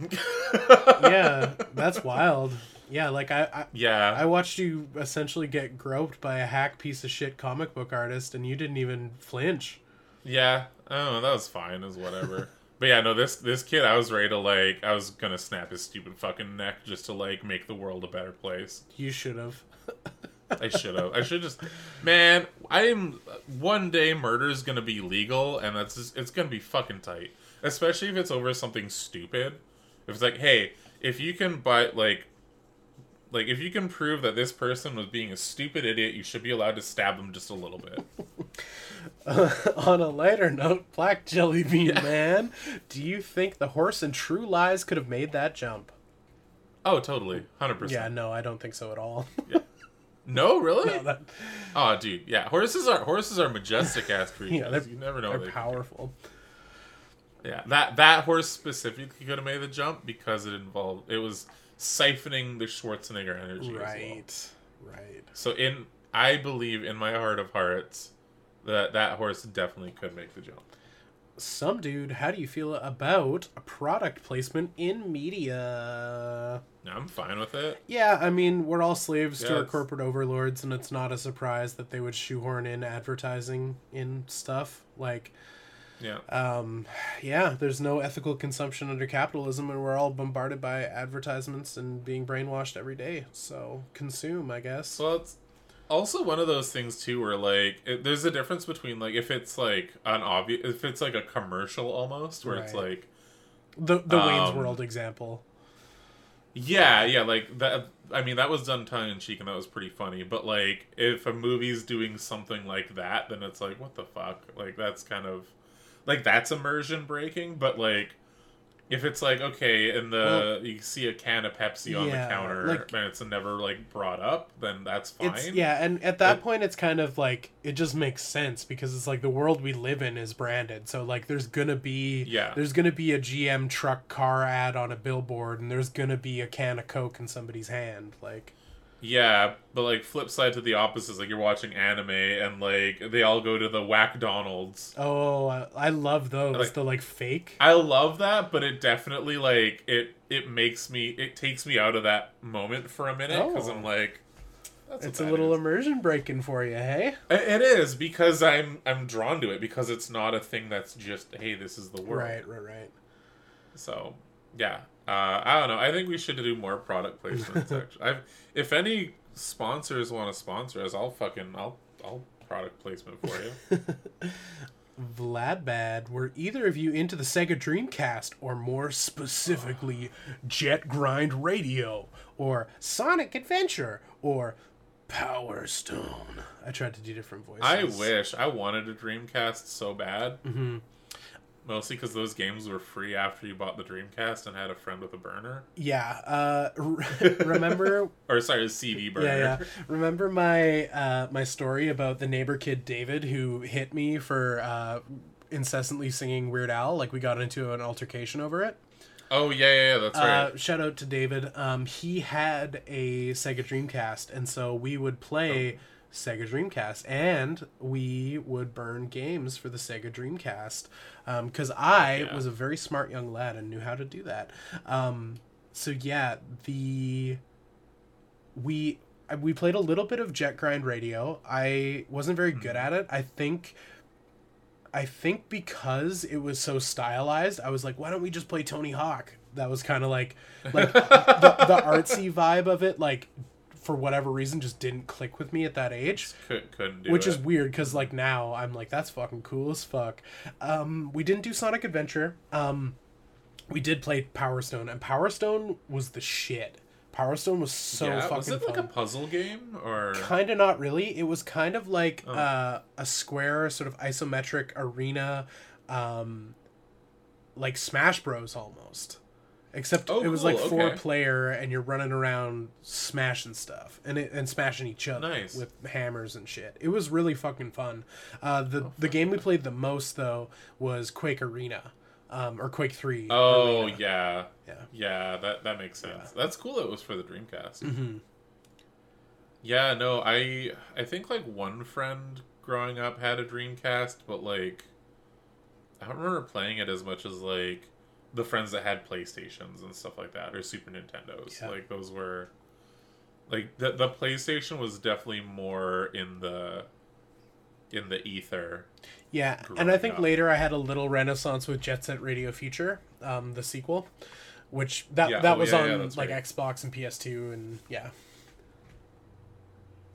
Yeah, that's wild. Yeah, like I, I yeah. I watched you essentially get groped by a hack piece of shit comic book artist, and you didn't even flinch. Yeah, oh, that was fine. It was whatever. but yeah, no, this this kid, I was ready to like, I was gonna snap his stupid fucking neck just to like make the world a better place. You should have. I should have. I should just, man. I am one day murder is gonna be legal, and that's just, it's gonna be fucking tight. Especially if it's over something stupid. If it's like, hey, if you can buy like. Like if you can prove that this person was being a stupid idiot, you should be allowed to stab them just a little bit. On a lighter note, Black Jelly Bean Man, do you think the horse in True Lies could have made that jump? Oh, totally, hundred percent. Yeah, no, I don't think so at all. No, really? No, that- Oh, dude, yeah. Horses are horses are majestic ass creatures. Yeah, you never know. they're they powerful. Yeah, that that horse specifically could have made the jump because it involved it was siphoning the Schwarzenegger energy. as well. Right, right. So in I believe in my heart of hearts that that horse definitely could make the jump. Some dude, how do you feel about a product placement in media? I'm fine with it. Yeah, I mean, we're all slaves to our it's- corporate overlords, and it's not a surprise that they would shoehorn in advertising in stuff. Like, Yeah. um, yeah, there's no ethical consumption under capitalism, and we're all bombarded by advertisements and being brainwashed every day. So, consume, I guess. Well, it's also one of those things too, where like it, there's a difference between like if it's like an obvious, if it's like a commercial almost, where it's like the the Wayne's um, World example. Yeah, yeah, like that. I mean, that was done tongue in cheek, and that was pretty funny. But like, if a movie's doing something like that, then it's like, what the fuck? Like, that's kind of like that's immersion breaking. But like, if it's like okay, and the you see a can of Pepsi on Yeah, the counter like- and it's never like brought up, then that's fine. It's yeah, and at that point, it's kind of like it just makes sense because it's like the world we live in is branded. So like, there's gonna be Yeah. there's gonna be a GM truck car ad on a billboard, and there's gonna be a can of Coke in somebody's hand. Like, Yeah, but like flip side to the opposite is like you're watching anime and like they all go to the Whack Donald's. oh, I, I love those. Like- the like fake. I love that, but it definitely like it it makes me it takes me out of that moment for a minute because Oh. I'm like, that's It's a little is. immersion breaking for you, hey? It- It is because I'm I'm drawn to it because it's not a thing that's just hey this is the world. Right, right, right. So yeah, uh, I don't know. I think we should do more product placements. actually, I've, if any sponsors want to sponsor us, I'll fucking I'll I'll product placement for you. Vlad Bad, were either of you into the Sega Dreamcast, or more specifically, Jet Grind Radio, or Sonic Adventure, or Power Stone? I tried to do different voices. I wish I wanted a Dreamcast so bad. hmm Mostly because those games were free after you bought the Dreamcast and had a friend with a burner. Yeah. Uh, remember? Or sorry, a CD burner. yeah, yeah. Remember my uh, my story about the neighbor kid David who hit me for uh, incessantly singing Weird Al? Like we got into an altercation over it. Oh yeah, yeah, yeah that's right. Uh, shout out to David. Um, he had a Sega Dreamcast, and so we would play Sega Dreamcast, and we would burn games for the Sega Dreamcast. Because I Yeah. was a very smart young lad and knew how to do that. Um, so yeah, the we we played a little bit of Jet Grind Radio. I wasn't very good at it. I think. I think because it was so stylized, I was like, why don't we just play Tony Hawk? That was kind of like like the, the artsy vibe of it like for whatever reason just didn't click with me at that age. Could, couldn't do which it. is weird because like now i'm like that's fucking cool as fuck. Um we didn't do sonic adventure. Um we did play power stone and power stone was the shit. Power stone was so yeah, fucking was it like fun. a puzzle game or? Kind of not really. It was kind of like Oh. uh, a square sort of isometric arena um like smash bros almost except Oh, it was cool, like four okay. player and you're running around smashing stuff and it, and smashing each other Nice. with hammers and shit it was really fucking fun uh the Oh, the game we played the most though was quake arena um or quake 3 Oh Arena. yeah, yeah yeah. That that makes sense. That's cool. It was for the Dreamcast. hmm Yeah, no, I I think like one friend growing up had a Dreamcast, but like I don't remember playing it as much as like the friends that had PlayStations and stuff like that or Super Nintendos. Yeah. Like those were like the the PlayStation was definitely more in the in the ether. Yeah, and I think up. later I had a little renaissance with Jet Set Radio Future, um, the sequel, which that Yeah, that oh, was yeah, on like right. Xbox and PS2, and yeah,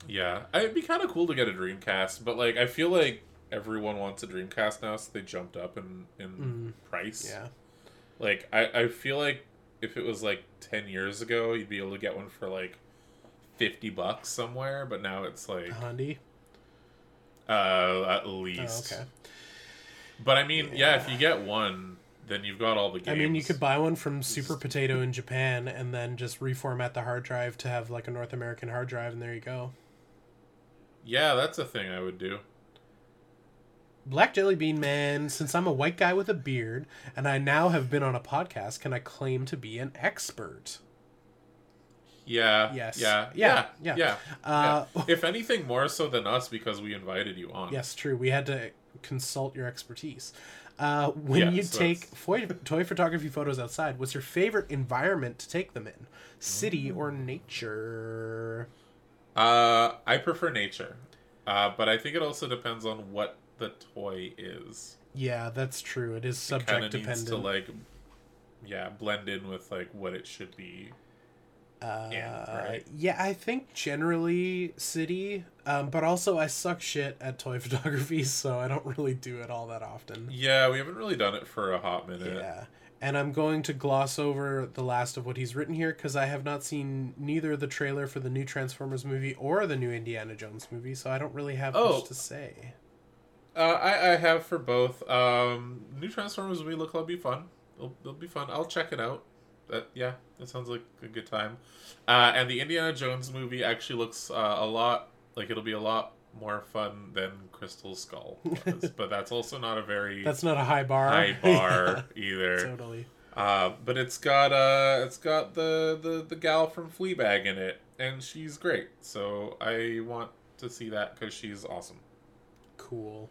Yeah, it'd be kind of cool to get a Dreamcast, but like I feel like everyone wants a Dreamcast now, so they jumped up in in Mm. price. yeah, Like I, I feel like if it was like ten years ago, you'd be able to get one for like fifty bucks somewhere, but now it's like Handy. uh at Oh, least. okay. But I mean, yeah. if you get one, then you've got all the games. I mean, you could buy one from Super Potato in Japan and then just reformat the hard drive to have like a North American hard drive, and there you go. Yeah, that's a thing I would do. Black Jelly Bean Man, since I'm a white guy with a beard and I now have been on a podcast, can I claim to be an expert? Yeah. Yes. Yeah. Yeah, Yeah. yeah. Yeah. Uh, yeah. If anything, more so than us because we invited you on. Yes, true. We had to consult your expertise. Uh, when Yeah, you so take foy- toy photography photos outside, what's your favorite environment to take them in? City or Mm. nature? Uh, I prefer nature, uh, but I think it also depends on what the toy is. Yeah, that's true. It is subject needs dependent. to like, yeah, blend in with like what it should be. uh, yeah, right. Yeah, I think generally city, um, but also I suck shit at toy photography, so I don't really do it all that often. Yeah, we haven't really done it for a hot minute. Yeah. And I'm going to gloss over the last of what he's written here because I have not seen neither the trailer for the new Transformers movie or the new Indiana Jones movie, so I don't really have Oh. much to say. Uh, I I have for both. Um, new Transformers movie look like it'll be fun. it'll, it'll be fun. I'll check it out. That yeah, that sounds like a good time. Uh, and the Indiana Jones movie actually looks uh, a lot like it'll be a lot more fun than Crystal Skull was, but that's also not a very That's not a high bar. high bar either. totally. Uh, but it's got uh, it's got the, the the gal from Fleabag in it, and she's great. So I want to see that because she's awesome. Cool.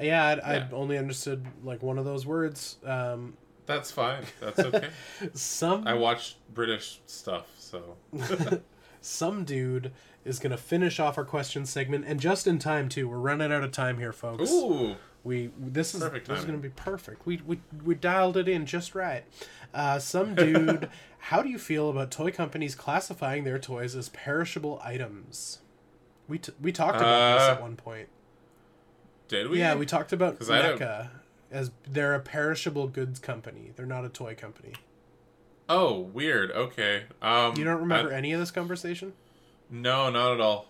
Yeah, I'd, Yeah. I'd only understood like one of those words. Um, That's fine. That's okay. some I watch British stuff, so some dude is gonna finish off our question segment, and just in time too. We're running out of time here, folks. ooh, We this is Perfect this is gonna be perfect. We we we dialed it in just right. Uh, some dude, how do you feel about toy companies classifying their toys as perishable items? We t- we talked about this Uh, at one point. Did we? Yeah, we talked about NECA as they're a perishable goods company. They're not a toy company. Oh, weird. Okay. Um, You don't remember I- any of this conversation? no, not at all.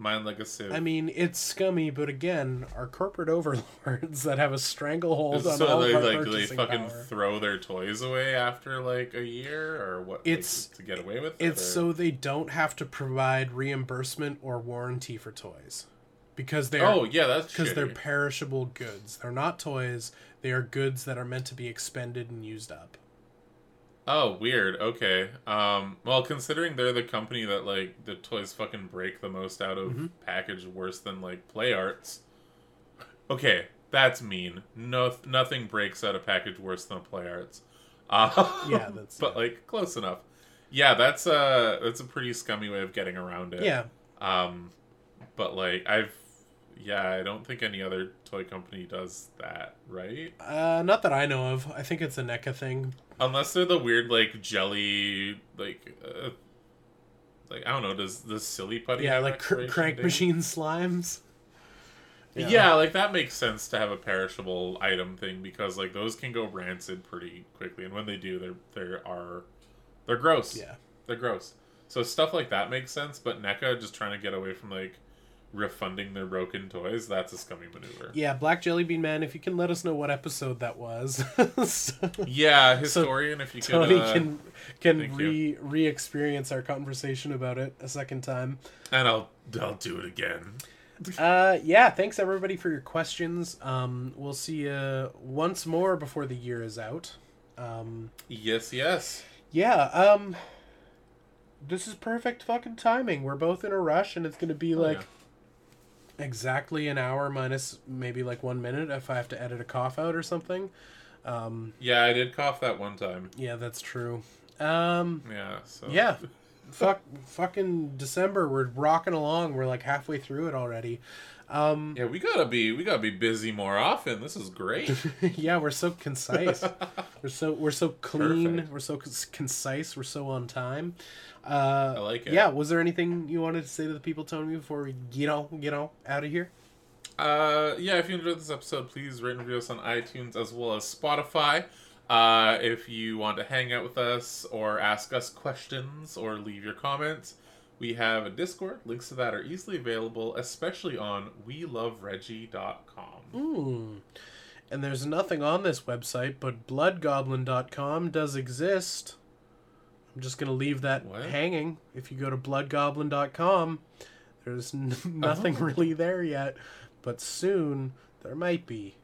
Mind like a sieve. I mean, it's scummy, but again, our corporate overlords that have a stranglehold on so all they of our like they fucking power. throw their toys away after like a year or what? like, It's- to get away with it. It's or- so they don't have to provide reimbursement or warranty for toys because they're Oh yeah, that's because they're perishable goods. They're not toys. They are goods that are meant to be expended and used up. Oh, weird. Okay. Um. Well, considering they're the company that like the toys fucking break the most out of Mm-hmm. package, worse than like Play Arts. Okay, that's mean. No, nothing breaks out of package worse than Play Arts. Uh, Yeah, that's- but like close enough. Yeah, that's a that's a pretty scummy way of getting around it. Yeah, Um, but like I've, yeah, I don't think any other toy company does that, right? uh, not that I know of. I think it's a NECA thing. Unless they're the weird like jelly like. Uh, like I don't know, does the silly putty? Yeah, like cr- crank machine slimes. Yeah. like that makes sense to have a perishable item thing because like those can go rancid pretty quickly, and when they do, they're they are they're gross. yeah. they're gross. So stuff like that makes sense, but NECA just trying to get away from like refunding their broken toys, that's a scummy maneuver. Yeah, Black Jelly Bean Man, if you can let us know what episode that was. so Yeah, historian, if you could. Tony uh, can can re re experience our conversation about it a second time. and I'll I'll do it again. Uh yeah, thanks everybody for your questions. Um we'll see you once more before the year is out. Um Yes, yes. yeah, um this is perfect fucking timing. We're both in a rush and it's going to be Oh, like yeah. Exactly an hour minus maybe like 1 minute if I have to edit a cough out or something. Um Yeah, I did cough that one time. yeah, that's true. Um Yeah. So Yeah. Fuck fucking December, we're rocking along. We're like halfway through it already. Um Yeah, we gotta be we gotta be busy more often. This is great. yeah, we're so concise. we're so we're so clean. Perfect. We're so concise. We're so on time. Uh I like it. Yeah, was there anything you wanted to say to the people, Tony, before we get on get on out of here? Uh, yeah, if you enjoyed this episode, please rate and review us on iTunes as well as Spotify. Uh, if you want to hang out with us or ask us questions or leave your comments, we have a Discord. Links to that are easily available, especially on welovereggie.com. Hmm. And there's nothing on this website, but bloodgoblin.com does exist. I'm just going to leave that What? hanging. If you go to bloodgoblin.com, there's n- nothing Oh. really there yet, but soon there might be.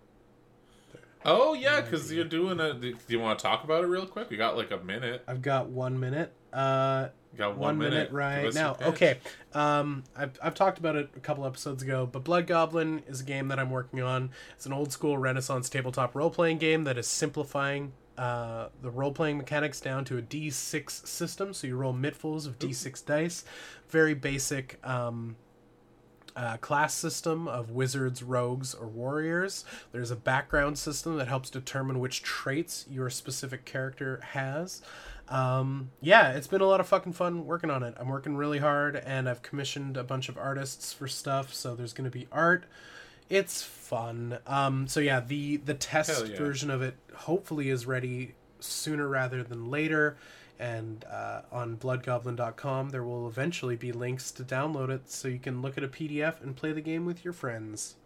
Oh, yeah, because you're doing a. Do you want to talk about it real quick? We got like a minute. I've got one minute. Uh, got one, one, minute, Give right now. Okay. Um, I've, I've talked about it a couple episodes ago, but Blood Goblin is a game that I'm working on. It's an old school Renaissance tabletop role playing game that is simplifying uh, the role playing mechanics down to a D6 system. So you roll mitfuls of D6 dice. Very basic. Um, uh, class system of wizards, rogues, or warriors. There's a background system that helps determine which traits your specific character has. Um, yeah, it's been a lot of fucking fun working on it. I'm working really hard, and I've commissioned a bunch of artists for stuff. So there's going to be art. It's fun. Um, so yeah, the the test yeah. version of it hopefully is ready sooner rather than later. And uh, on bloodgoblin.com, there will eventually be links to download it so you can look at a PDF and play the game with your friends.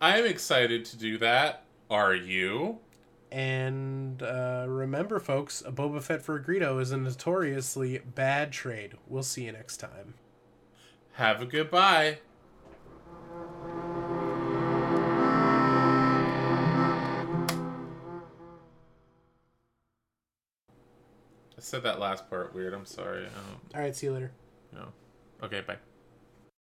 I'm excited to do that. Are you? And uh, remember, folks, a Boba Fett for a Greedo is a notoriously bad trade. We'll see you next time. Have a good said that last part weird. I'm sorry. I All right, see you later. know. Okay, bye.